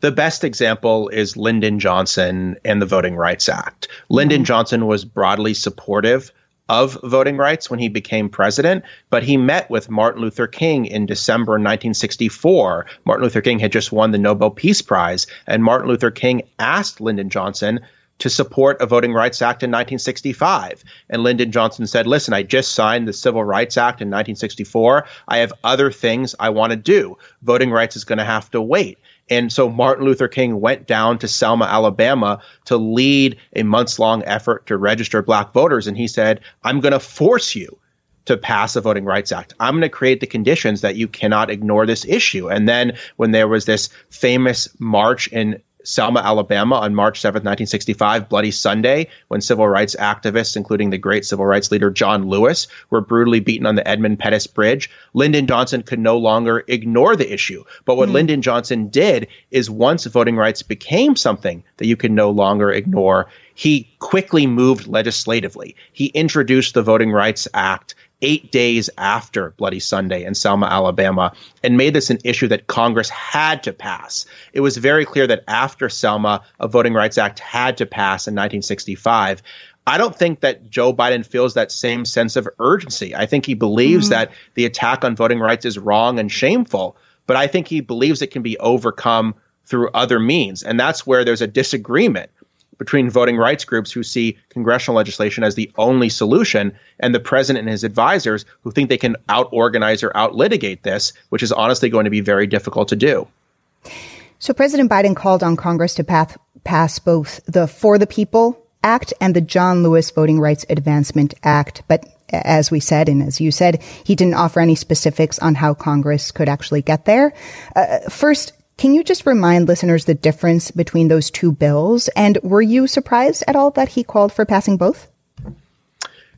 The best example is Lyndon Johnson and the Voting Rights Act. Lyndon mm-hmm. Johnson was broadly supportive of voting rights when he became president, but he met with Martin Luther King in December 1964. Martin Luther King had just won the Nobel Peace Prize, and Martin Luther King asked Lyndon Johnson to support a Voting Rights Act in 1965. And Lyndon Johnson said, Listen, I just signed the Civil Rights Act in 1964. I have other things I want to do. Voting rights is going to have to wait. And so Martin Luther King went down to Selma, Alabama to lead a months long effort to register black voters. And he said, I'm going to force you to pass a Voting Rights Act. I'm going to create the conditions that you cannot ignore this issue. And then when there was this famous march in Selma, Alabama on March 7, 1965, Bloody Sunday, when civil rights activists, including the great civil rights leader John Lewis, were brutally beaten on the Edmund Pettus Bridge. Lyndon Johnson could no longer ignore the issue. But what mm-hmm. Lyndon Johnson did is once voting rights became something that you can no longer ignore, he quickly moved legislatively. He introduced the Voting Rights Act eight days after Bloody Sunday in Selma, Alabama, and made this an issue that Congress had to pass. It was very clear that after Selma, a Voting Rights Act had to pass in 1965. I don't think that Joe Biden feels that same sense of urgency. I think he believes mm-hmm. that the attack on voting rights is wrong and shameful, but I think he believes it can be overcome through other means. And that's where there's a disagreement between voting rights groups who see congressional legislation as the only solution and the president and his advisors who think they can out organize or out litigate this, which is honestly going to be very difficult to do. So President Biden called on Congress to pass, pass both the For the People Act and the John Lewis Voting Rights Advancement Act. But as we said, and as you said, he didn't offer any specifics on how Congress could actually get there. Uh, first, can you just remind listeners the difference between those two bills? And were you surprised at all that he called for passing both?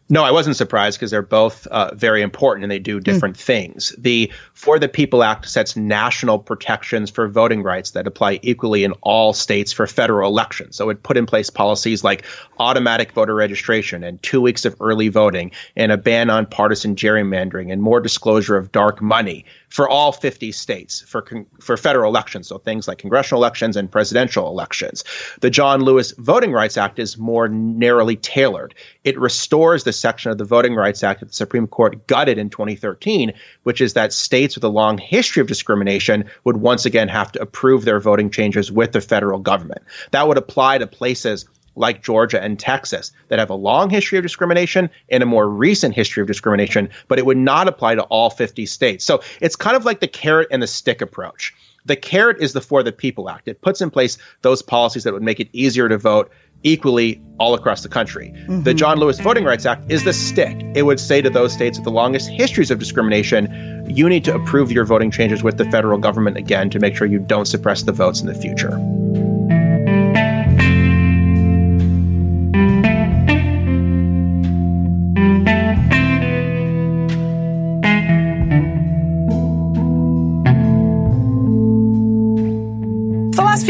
No, I wasn't surprised because they're both uh, very important and they do different mm. things. The For the People Act sets national protections for voting rights that apply equally in all states for federal elections. So it put in place policies like automatic voter registration and two weeks of early voting and a ban on partisan gerrymandering and more disclosure of dark money for all 50 states for con- for federal elections, so things like congressional elections and presidential elections. The John Lewis Voting Rights Act is more narrowly tailored. It restores the section of the Voting Rights Act that the Supreme Court gutted in 2013, which is that states with a long history of discrimination would once again have to approve their voting changes with the federal government. That would apply to places like Georgia and Texas that have a long history of discrimination and a more recent history of discrimination, but it would not apply to all 50 states. So it's kind of like the carrot and the stick approach. The carrot is the For the People Act. It puts in place those policies that would make it easier to vote equally all across the country. Mm-hmm. The John Lewis Voting Rights Act is the stick. It would say to those states with the longest histories of discrimination, you need to approve your voting changes with the federal government again to make sure you don't suppress the votes in the future.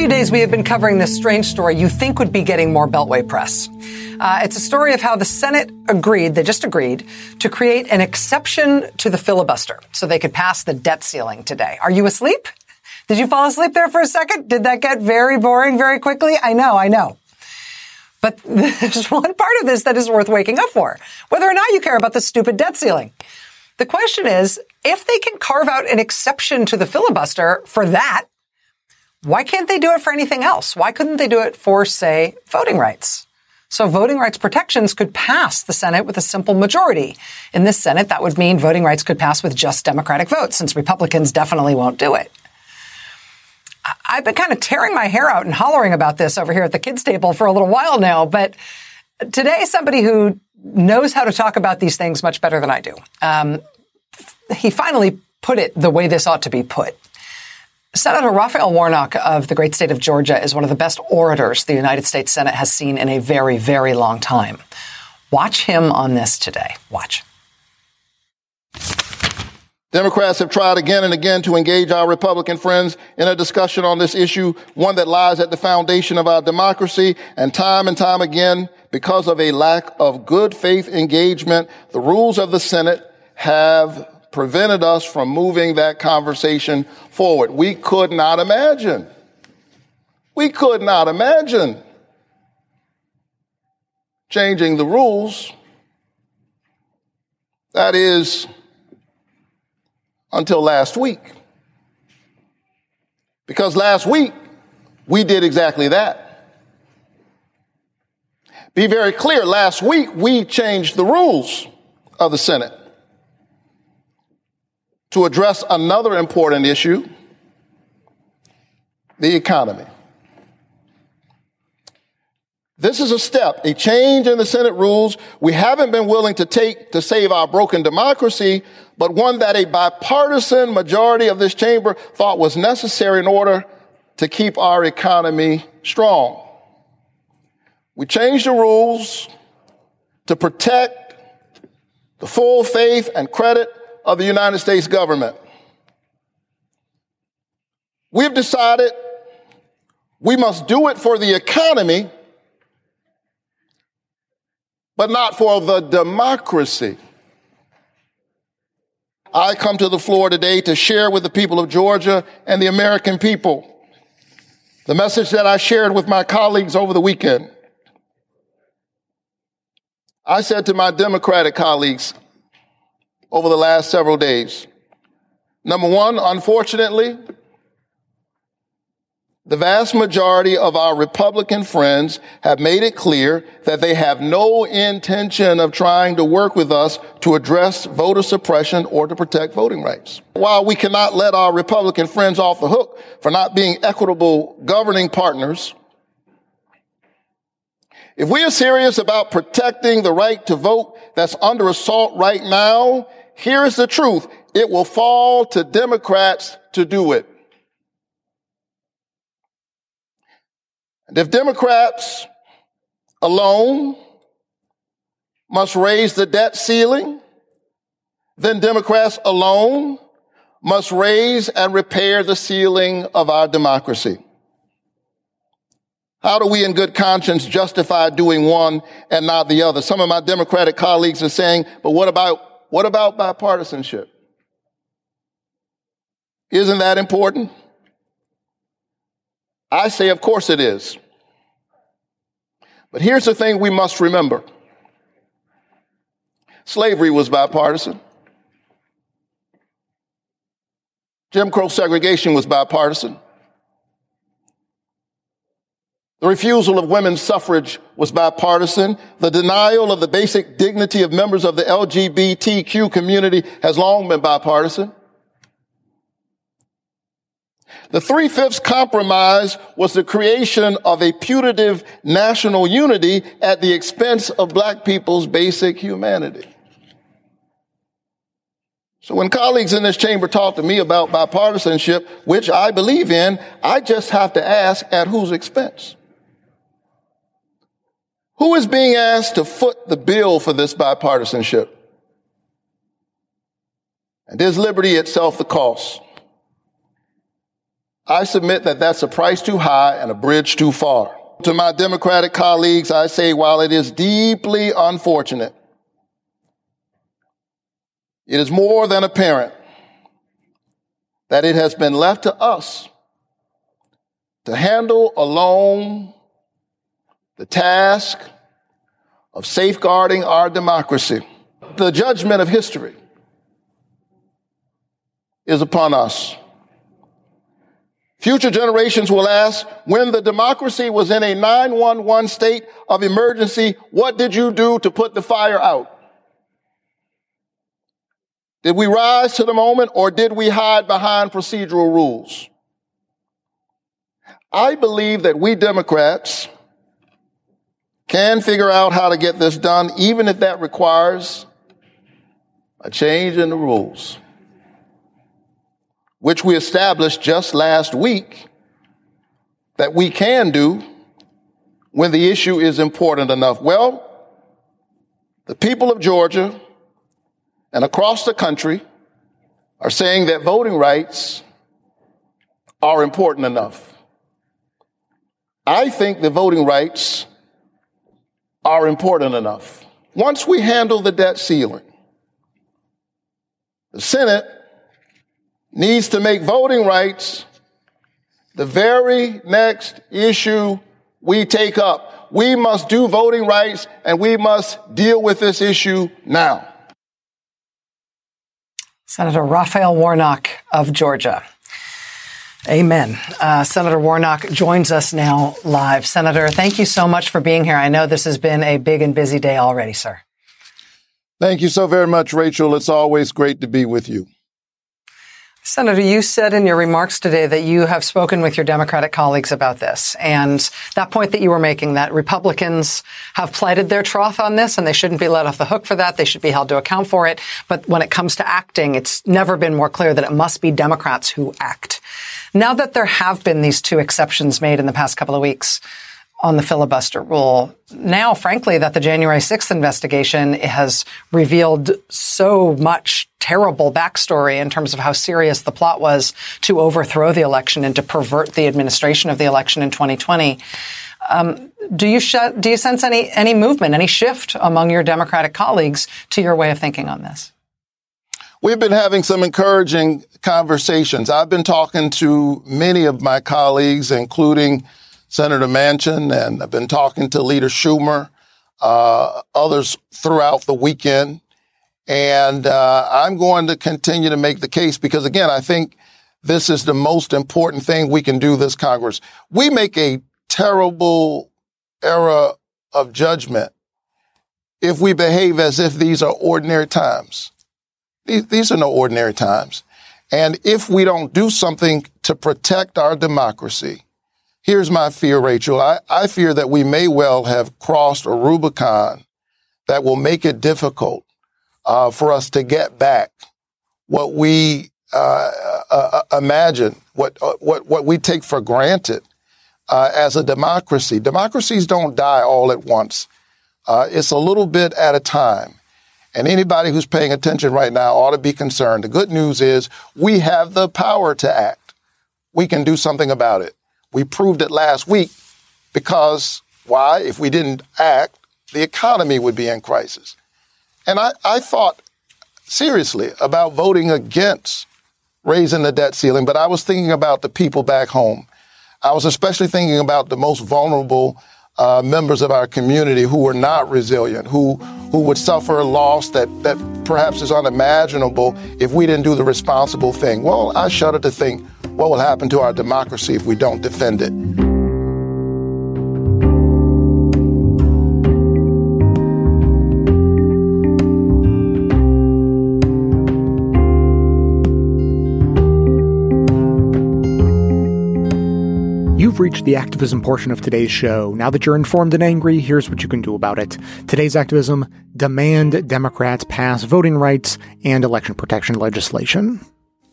Few days, we have been covering this strange story you think would be getting more Beltway press. Uh, it's a story of how the Senate agreed, they just agreed, to create an exception to the filibuster so they could pass the debt ceiling today. Are you asleep? Did you fall asleep there for a second? Did that get very boring very quickly? I know, I know. But <laughs> there's one part of this that is worth waking up for, whether or not you care about the stupid debt ceiling. The question is, if they can carve out an exception to the filibuster for that, why can't they do it for anything else? Why couldn't they do it for, say, voting rights? So voting rights protections could pass the Senate with a simple majority. In this Senate, that would mean voting rights could pass with just Democratic votes, since Republicans definitely won't do it. I've been kind of tearing my hair out and hollering about this over here at the kids' table for a little while now, but today, somebody who knows how to talk about these things much better than I do, um, he finally put it the way this ought to be put. Senator Raphael Warnock of the great state of Georgia is one of the best orators the United States Senate has seen in a very, very long time. Watch him on this today. Watch. Democrats have tried again and again to engage our Republican friends in a discussion on this issue, one that lies at the foundation of our democracy. And time and time again, because of a lack of good faith engagement, the rules of the Senate have prevented us from moving that conversation forward. We could not imagine. We could not imagine changing the rules. That is until last week. Because last week, we did exactly that. Be very clear, last week, we changed the rules of the Senate to address another important issue the economy. This is a step, a change in the Senate rules we haven't been willing to take to save our broken democracy, but one that a bipartisan majority of this chamber thought was necessary in order to keep our economy strong. We changed the rules to protect the full faith and credit of the United States government. We've decided we must do it for the economy, but not for the democracy. I come to the floor today to share with the people of Georgia and the American people the message that I shared with my colleagues over the weekend. I said to my Democratic colleagues, over the last several days. Number one, unfortunately, the vast majority of our Republican friends have made it clear that they have no intention of trying to work with us to address voter suppression or to protect voting rights. While we cannot let our Republican friends off the hook for not being equitable governing partners, if we are serious about protecting the right to vote that's under assault right now, here's the truth. It will fall to Democrats to do it. And if Democrats alone must raise the debt ceiling, then Democrats alone must raise and repair the ceiling of our democracy. How do we in good conscience justify doing one and not the other? Some of my Democratic colleagues are saying, but what about what about bipartisanship? Isn't that important? I say, of course it is. But here's the thing we must remember Slavery was bipartisan. Jim Crow segregation was bipartisan. The refusal of women's suffrage was bipartisan. The denial of the basic dignity of members of the LGBTQ community has long been bipartisan. The three fifths compromise was the creation of a putative national unity at the expense of black people's basic humanity. So when colleagues in this chamber talk to me about bipartisanship, which I believe in, I just have to ask at whose expense? Who is being asked to foot the bill for this bipartisanship? And is liberty itself the cost? I submit that that's a price too high and a bridge too far. To my Democratic colleagues, I say while it is deeply unfortunate, it is more than apparent that it has been left to us to handle alone the task of safeguarding our democracy. The judgment of history is upon us. Future generations will ask, when the democracy was in a 911 state of emergency, what did you do to put the fire out? Did we rise to the moment or did we hide behind procedural rules? I believe that we Democrats can figure out how to get this done, even if that requires a change in the rules which we established just last week that we can do when the issue is important enough? Well, the people of Georgia and across the country are saying that voting rights are important enough. I think the voting rights are important enough. Once we handle the debt ceiling, the Senate needs to make voting rights the very next issue we take up. We must do voting rights and we must deal with this issue now. Senator Raphael Warnock of Georgia. Amen. Uh, Senator Warnock joins us now live. Senator, thank you so much for being here. I know this has been a big and busy day already, sir. Thank you so very much, Rachel. It's always great to be with you. Senator, you said in your remarks today that you have spoken with your Democratic colleagues about this. And that point that you were making, that Republicans have plighted their troth on this and they shouldn't be let off the hook for that. They should be held to account for it. But when it comes to acting, it's never been more clear that it must be Democrats who act. Now that there have been these two exceptions made in the past couple of weeks, on the filibuster rule. Now, frankly, that the January 6th investigation has revealed so much terrible backstory in terms of how serious the plot was to overthrow the election and to pervert the administration of the election in 2020. Um, do you sh- do you sense any any movement, any shift among your Democratic colleagues to your way of thinking on this? We've been having some encouraging conversations. I've been talking to many of my colleagues, including Senator Manchin, and I've been talking to Leader Schumer, uh, others throughout the weekend. And uh, I'm going to continue to make the case because, again, I think this is the most important thing we can do this Congress. We make a terrible error of judgment if we behave as if these are ordinary times. These, these are no ordinary times. And if we don't do something to protect our democracy, Here's my fear, Rachel. I, I fear that we may well have crossed a Rubicon that will make it difficult uh, for us to get back what we uh, uh, uh imagine, what uh, what what we take for granted uh, as a democracy. Democracies don't die all at once. it's a little bit at a time. And anybody who's paying attention right now ought to be concerned. The good news is we have the power to act. We can do something about it. We proved it last week because why? If we didn't act, the economy would be in crisis. And I, I thought seriously about voting against raising the debt ceiling, but I was thinking about the people back home. I was especially thinking about the most vulnerable uh, members of our community who were not resilient, who who would suffer a loss that, that perhaps is unimaginable if we didn't do the responsible thing. Well, I shudder to think what will happen to our democracy if we don't defend it. You've reached the activism portion of today's show. Now that you're informed and angry, here's what you can do about it. Today's activism demand Democrats pass voting rights and election protection legislation.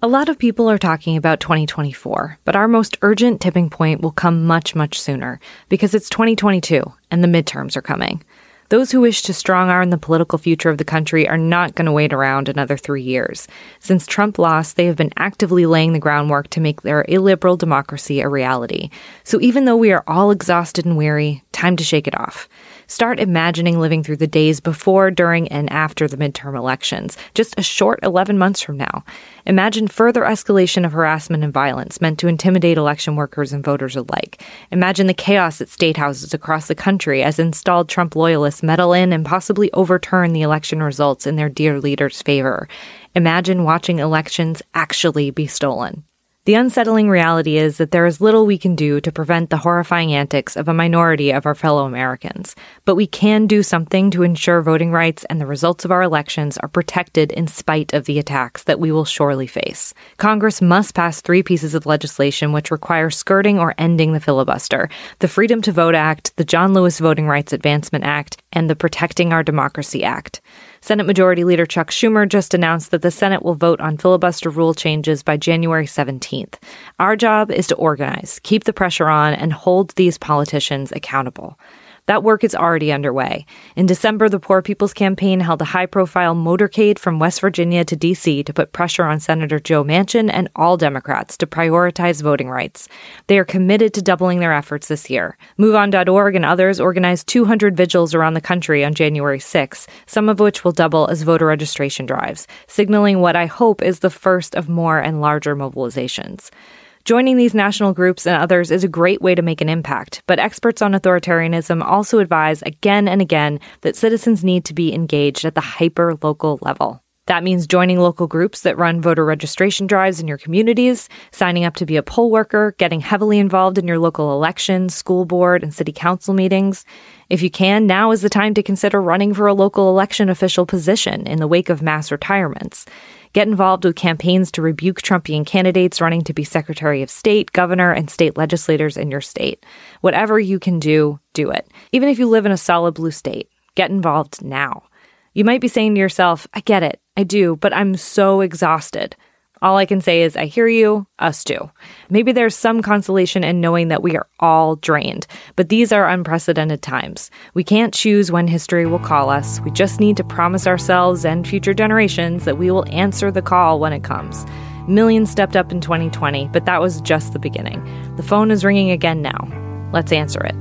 A lot of people are talking about 2024, but our most urgent tipping point will come much, much sooner because it's 2022 and the midterms are coming. Those who wish to strong arm the political future of the country are not going to wait around another three years. Since Trump lost, they have been actively laying the groundwork to make their illiberal democracy a reality. So even though we are all exhausted and weary, time to shake it off. Start imagining living through the days before, during, and after the midterm elections, just a short 11 months from now. Imagine further escalation of harassment and violence meant to intimidate election workers and voters alike. Imagine the chaos at state houses across the country as installed Trump loyalists meddle in and possibly overturn the election results in their dear leader's favor. Imagine watching elections actually be stolen. The unsettling reality is that there is little we can do to prevent the horrifying antics of a minority of our fellow Americans, but we can do something to ensure voting rights and the results of our elections are protected in spite of the attacks that we will surely face. Congress must pass three pieces of legislation which require skirting or ending the filibuster the Freedom to Vote Act, the John Lewis Voting Rights Advancement Act, and the Protecting Our Democracy Act. Senate Majority Leader Chuck Schumer just announced that the Senate will vote on filibuster rule changes by January 17th. Our job is to organize, keep the pressure on, and hold these politicians accountable. That work is already underway. In December, the Poor People's Campaign held a high profile motorcade from West Virginia to D.C. to put pressure on Senator Joe Manchin and all Democrats to prioritize voting rights. They are committed to doubling their efforts this year. MoveOn.org and others organized 200 vigils around the country on January 6, some of which will double as voter registration drives, signaling what I hope is the first of more and larger mobilizations. Joining these national groups and others is a great way to make an impact, but experts on authoritarianism also advise again and again that citizens need to be engaged at the hyper local level. That means joining local groups that run voter registration drives in your communities, signing up to be a poll worker, getting heavily involved in your local elections, school board, and city council meetings. If you can, now is the time to consider running for a local election official position in the wake of mass retirements. Get involved with campaigns to rebuke Trumpian candidates running to be Secretary of State, Governor, and state legislators in your state. Whatever you can do, do it. Even if you live in a solid blue state, get involved now. You might be saying to yourself, I get it, I do, but I'm so exhausted. All I can say is, I hear you, us too. Maybe there's some consolation in knowing that we are all drained, but these are unprecedented times. We can't choose when history will call us. We just need to promise ourselves and future generations that we will answer the call when it comes. Millions stepped up in 2020, but that was just the beginning. The phone is ringing again now. Let's answer it.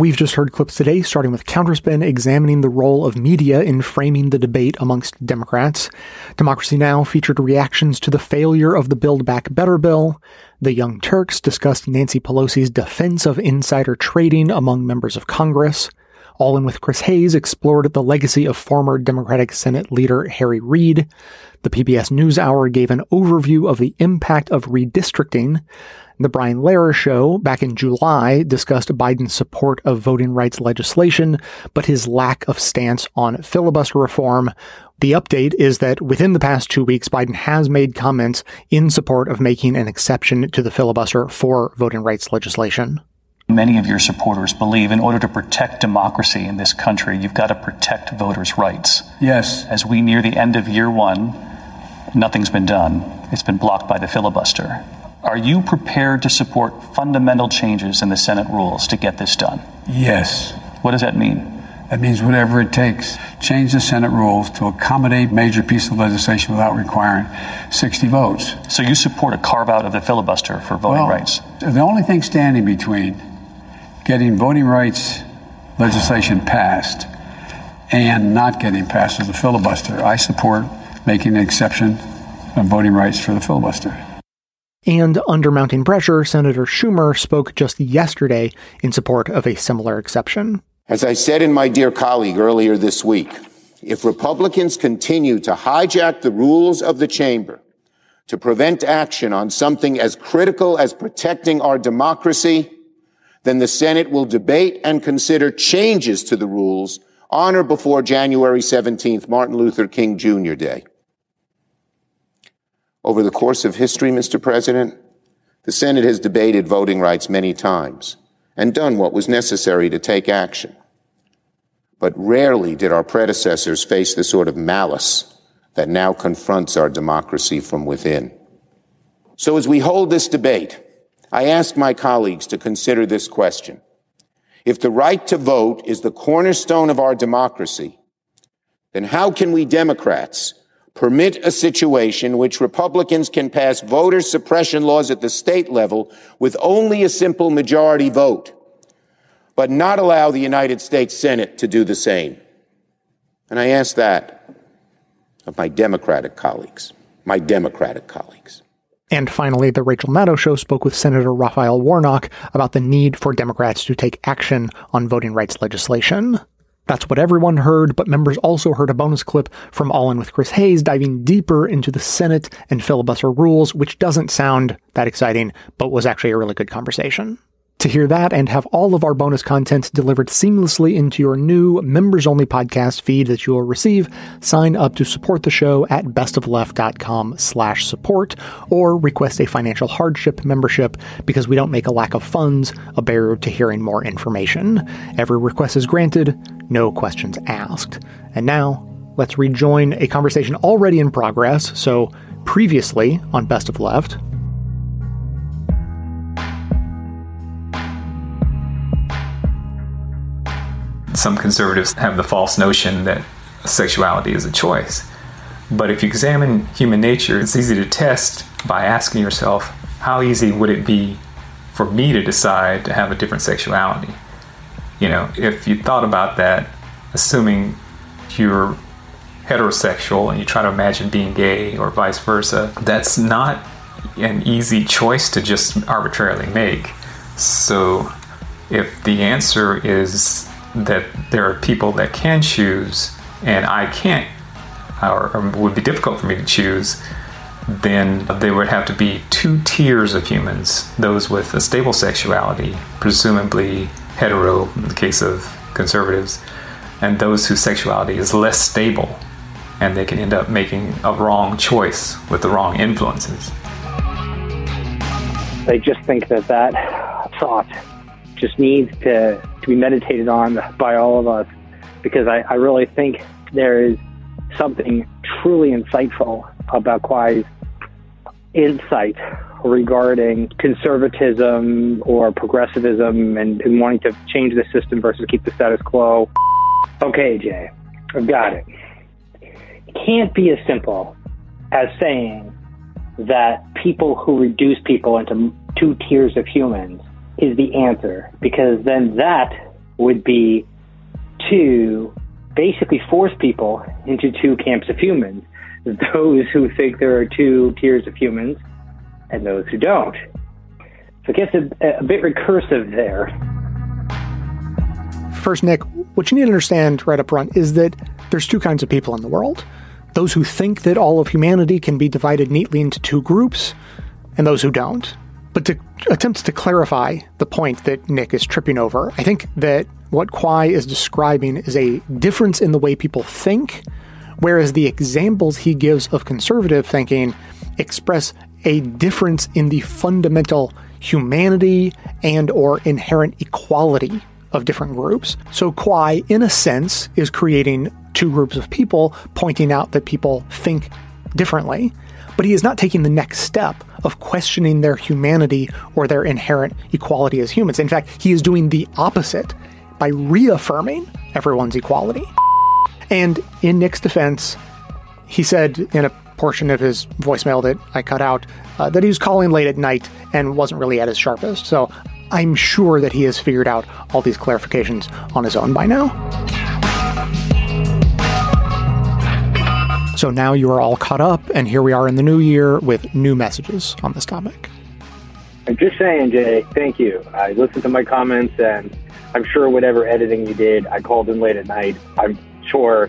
We've just heard clips today, starting with Counterspin examining the role of media in framing the debate amongst Democrats. Democracy Now! featured reactions to the failure of the Build Back Better bill. The Young Turks discussed Nancy Pelosi's defense of insider trading among members of Congress. All In with Chris Hayes explored the legacy of former Democratic Senate leader Harry Reid. The PBS NewsHour gave an overview of the impact of redistricting. The Brian Lehrer show back in July discussed Biden's support of voting rights legislation, but his lack of stance on filibuster reform. The update is that within the past two weeks, Biden has made comments in support of making an exception to the filibuster for voting rights legislation. Many of your supporters believe in order to protect democracy in this country, you've got to protect voters' rights. Yes. As we near the end of year one, nothing's been done. It's been blocked by the filibuster. Are you prepared to support fundamental changes in the Senate rules to get this done? Yes. What does that mean? That means whatever it takes. Change the Senate rules to accommodate major pieces of legislation without requiring 60 votes. So you support a carve out of the filibuster for voting well, rights? The only thing standing between getting voting rights legislation passed and not getting passed is the filibuster. I support making an exception on voting rights for the filibuster. And under mounting pressure, Senator Schumer spoke just yesterday in support of a similar exception. As I said in my dear colleague earlier this week, if Republicans continue to hijack the rules of the chamber to prevent action on something as critical as protecting our democracy, then the Senate will debate and consider changes to the rules on or before January 17th, Martin Luther King Jr. Day. Over the course of history, Mr. President, the Senate has debated voting rights many times and done what was necessary to take action. But rarely did our predecessors face the sort of malice that now confronts our democracy from within. So as we hold this debate, I ask my colleagues to consider this question. If the right to vote is the cornerstone of our democracy, then how can we Democrats permit a situation which Republicans can pass voter suppression laws at the state level with only a simple majority vote? but not allow the United States Senate to do the same. And I ask that of my Democratic colleagues, my Democratic colleagues. And finally, the Rachel Maddow show spoke with Senator Raphael Warnock about the need for Democrats to take action on voting rights legislation. That's what everyone heard, but members also heard a bonus clip from All In with Chris Hayes diving deeper into the Senate and filibuster rules, which doesn't sound that exciting, but was actually a really good conversation. To hear that and have all of our bonus content delivered seamlessly into your new members only podcast feed that you will receive, sign up to support the show at bestofleft.com slash support or request a financial hardship membership because we don't make a lack of funds a barrier to hearing more information. Every request is granted, no questions asked. And now, let's rejoin a conversation already in progress. So, previously on Best of Left, some conservatives have the false notion that sexuality is a choice. But if you examine human nature, it's easy to test by asking yourself, how easy would it be for me to decide to have a different sexuality? You know, if you thought about that, assuming you're heterosexual and you try to imagine being gay or vice versa, that's not an easy choice to just arbitrarily make. So if the answer is that there are people that can choose and I can't, or, or would be difficult for me to choose, then there would have to be two tiers of humans those with a stable sexuality, presumably hetero in the case of conservatives, and those whose sexuality is less stable, and they can end up making a wrong choice with the wrong influences. I just think that that thought just needs to be meditated on by all of us because I, I really think there is something truly insightful about Kwai's insight regarding conservatism or progressivism and, and, wanting to change the system versus keep the status quo. Okay, Jay, I've got it. It can't be as simple as saying that people who reduce people into two tiers of humans is the answer because then that would be to basically force people into two camps of humans <laughs> those who think there are two tiers of humans and those who don't. So it gets a, a bit recursive there. First, Nick, what you need to understand right up front is that there's two kinds of people in the world those who think that all of humanity can be divided neatly into two groups, and those who don't. But to attempt to clarify the point that Nick is tripping over, I think that what Kwai is describing is a difference in the way people think, whereas the examples he gives of conservative thinking express a difference in the fundamental humanity and or inherent equality of different groups. So Kwai, in a sense, is creating two groups of people, pointing out that people think differently but he is not taking the next step of questioning their humanity or their inherent equality as humans. In fact, he is doing the opposite by reaffirming everyone's equality. And in Nick's defense, he said in a portion of his voicemail that I cut out uh, that he was calling late at night and wasn't really at his sharpest. So I'm sure that he has figured out all these clarifications on his own by now. So now you are all caught up, and here we are in the new year with new messages on this topic. I'm just saying, Jay, thank you. I listened to my comments, and I'm sure whatever editing you did, I called in late at night. I'm sure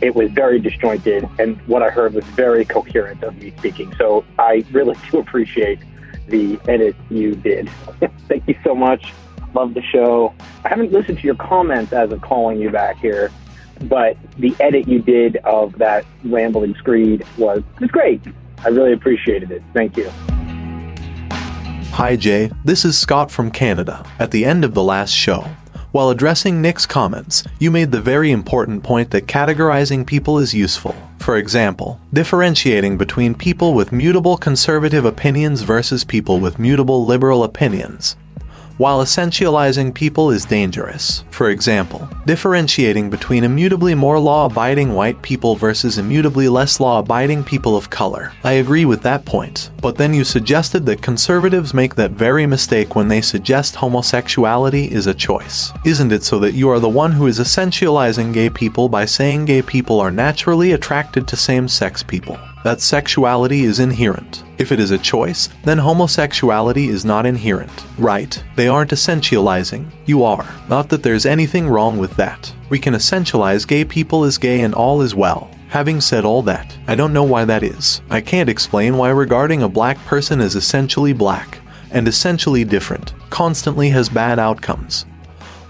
it was very disjointed, and what I heard was very coherent of me speaking. So I really do appreciate the edit you did. <laughs> Thank you so much. Love the show. I haven't listened to your comments as of calling you back here, but the edit you did of that rambling screed was was great. I really appreciated it. Thank you. Hi, Jay. This is Scott from Canada. At the end of the last show, while addressing Nick's comments, you made the very important point that categorizing people is useful. For example, differentiating between people with mutable conservative opinions versus people with mutable liberal opinions while essentializing people is dangerous. For example, differentiating between immutably more law abiding white people versus immutably less law abiding people of color. I agree with that point, but then you suggested that conservatives make that very mistake when they suggest homosexuality is a choice. Isn't it so that you are the one who is essentializing gay people by saying gay people are naturally attracted to same sex people? That sexuality is inherent. If it is a choice, then homosexuality is not inherent. Right, they aren't essentializing. You are. Not that there's anything wrong with that. We can essentialize gay people as gay and all is well. Having said all that, I don't know why that is. I can't explain why regarding a black person as essentially black and essentially different constantly has bad outcomes,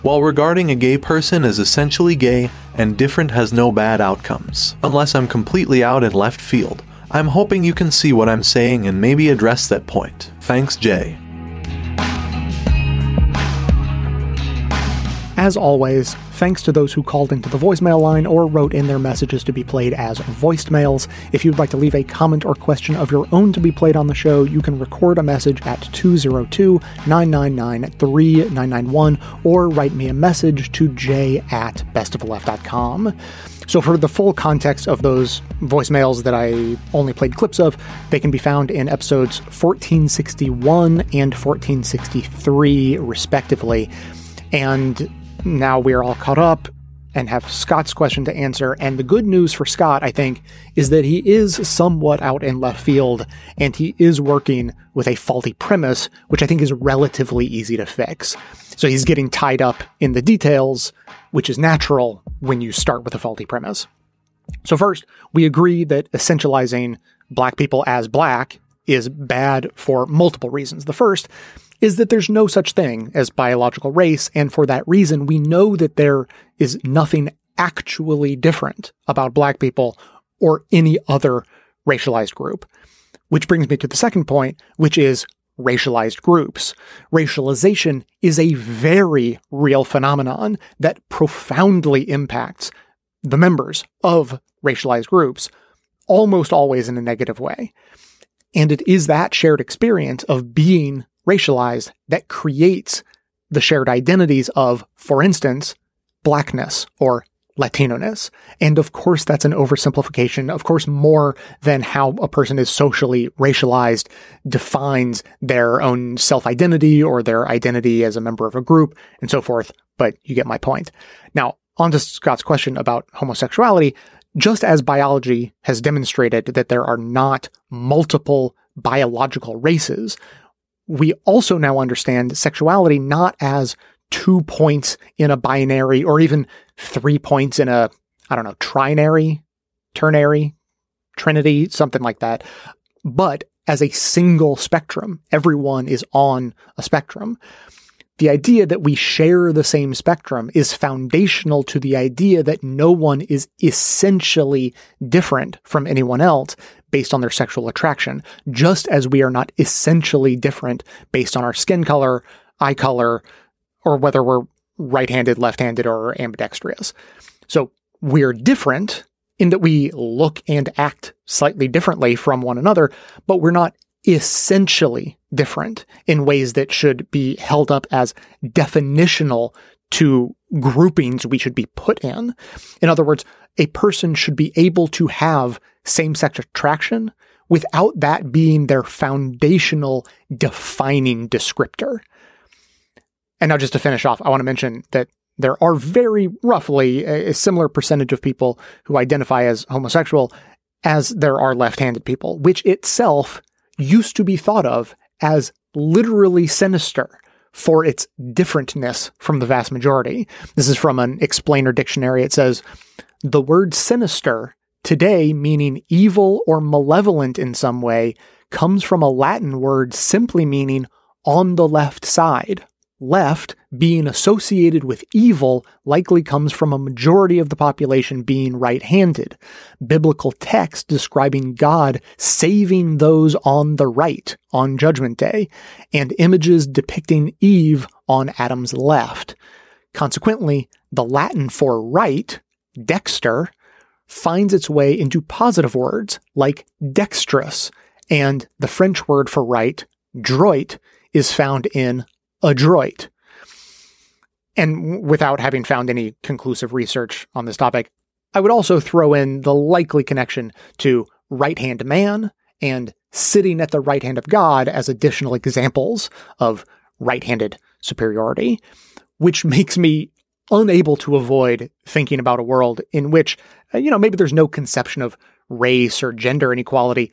while regarding a gay person as essentially gay and different has no bad outcomes. Unless I'm completely out in left field. I'm hoping you can see what I'm saying and maybe address that point. Thanks, Jay. As always, thanks to those who called into the voicemail line or wrote in their messages to be played as voiced mails. If you'd like to leave a comment or question of your own to be played on the show, you can record a message at 202 999 3991 or write me a message to j at bestofleft.com. So, for the full context of those voicemails that I only played clips of, they can be found in episodes 1461 and 1463, respectively. And now we're all caught up and have Scott's question to answer. And the good news for Scott, I think, is that he is somewhat out in left field and he is working with a faulty premise, which I think is relatively easy to fix. So he's getting tied up in the details, which is natural when you start with a faulty premise. So, first, we agree that essentializing black people as black is bad for multiple reasons. The first is that there's no such thing as biological race, and for that reason, we know that there is nothing actually different about black people or any other racialized group. Which brings me to the second point, which is racialized groups. Racialization is a very real phenomenon that profoundly impacts the members of racialized groups, almost always in a negative way. And it is that shared experience of being racialized that creates the shared identities of, for instance, blackness or Latino-ness. And of course, that's an oversimplification. Of course, more than how a person is socially racialized defines their own self-identity or their identity as a member of a group and so forth. But you get my point. Now, on to Scott's question about homosexuality. Just as biology has demonstrated that there are not multiple biological races, we also now understand sexuality not as two points in a binary or even three points in a, I don't know, trinary, ternary, trinity, something like that, but as a single spectrum. Everyone is on a spectrum. The idea that we share the same spectrum is foundational to the idea that no one is essentially different from anyone else based on their sexual attraction, just as we are not essentially different based on our skin color, eye color, or whether we're right handed, left handed, or ambidextrous. So we're different in that we look and act slightly differently from one another, but we're not essentially different in ways that should be held up as definitional to groupings we should be put in. In other words, a person should be able to have same sex attraction without that being their foundational defining descriptor. And now, just to finish off, I want to mention that there are very roughly a, similar percentage of people who identify as homosexual as there are left handed people, which itself used to be thought of as literally sinister for its differentness from the vast majority. This is from an explainer dictionary. It says the word sinister, today meaning evil or malevolent in some way, comes from a Latin word simply meaning on the left side left being associated with evil likely comes from a majority of the population being right handed. Biblical text describing God saving those on the right on Judgment Day, and images depicting Eve on Adam's left. Consequently, the Latin for right, dexter, finds its way into positive words like dexterous, and the French word for right, droit, is found in adroit. And without having found any conclusive research on this topic, I would also throw in the likely connection to right hand man and sitting at the right hand of God as additional examples of right handed superiority, which <laughs> makes me unable to avoid thinking about a world in which, uh, you know, maybe there's no conception of race or gender inequality,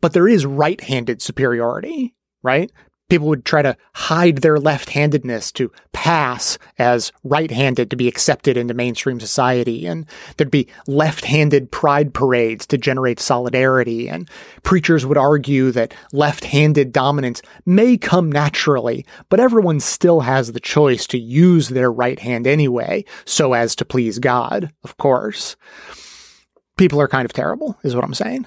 but there is right handed superiority, right? People would try to hide their left-handedness to pass as right-handed to be accepted into mainstream society. And there'd be left-handed pride parades to generate solidarity. And preachers would argue that left-handed dominance may come naturally but everyone still has the choice to use their right hand anyway so as to please God of course. People are kind of terrible is what I'm saying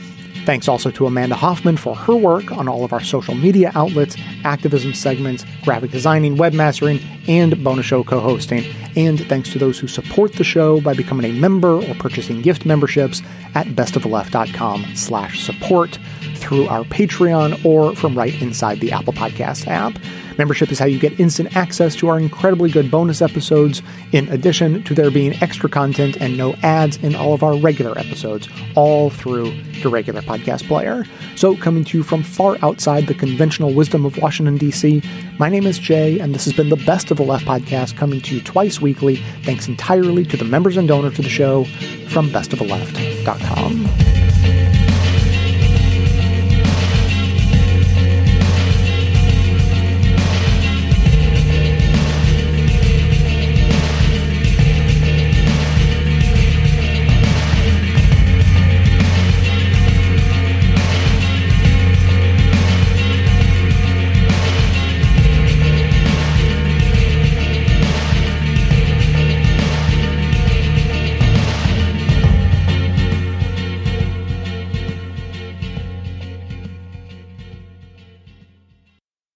Thanks also to Amanda Hoffman for her work on all of our social media outlets, activism segments, graphic designing, webmastering, and bonus show co-hosting. And thanks to those who support the show by becoming a member or purchasing gift memberships at bestoftheleft.com slash support through our Patreon or from right inside the Apple Podcast app. Membership is how you get instant access to our incredibly good bonus episodes, in addition to there being extra content and no ads in all of our regular episodes, all through the regular podcast player. So, coming to you from far outside the conventional wisdom of Washington, D.C., my name is Jay, and this has been the Best of the Left podcast coming to you twice weekly, thanks entirely to the members and donors to the show from bestoftheleft.com.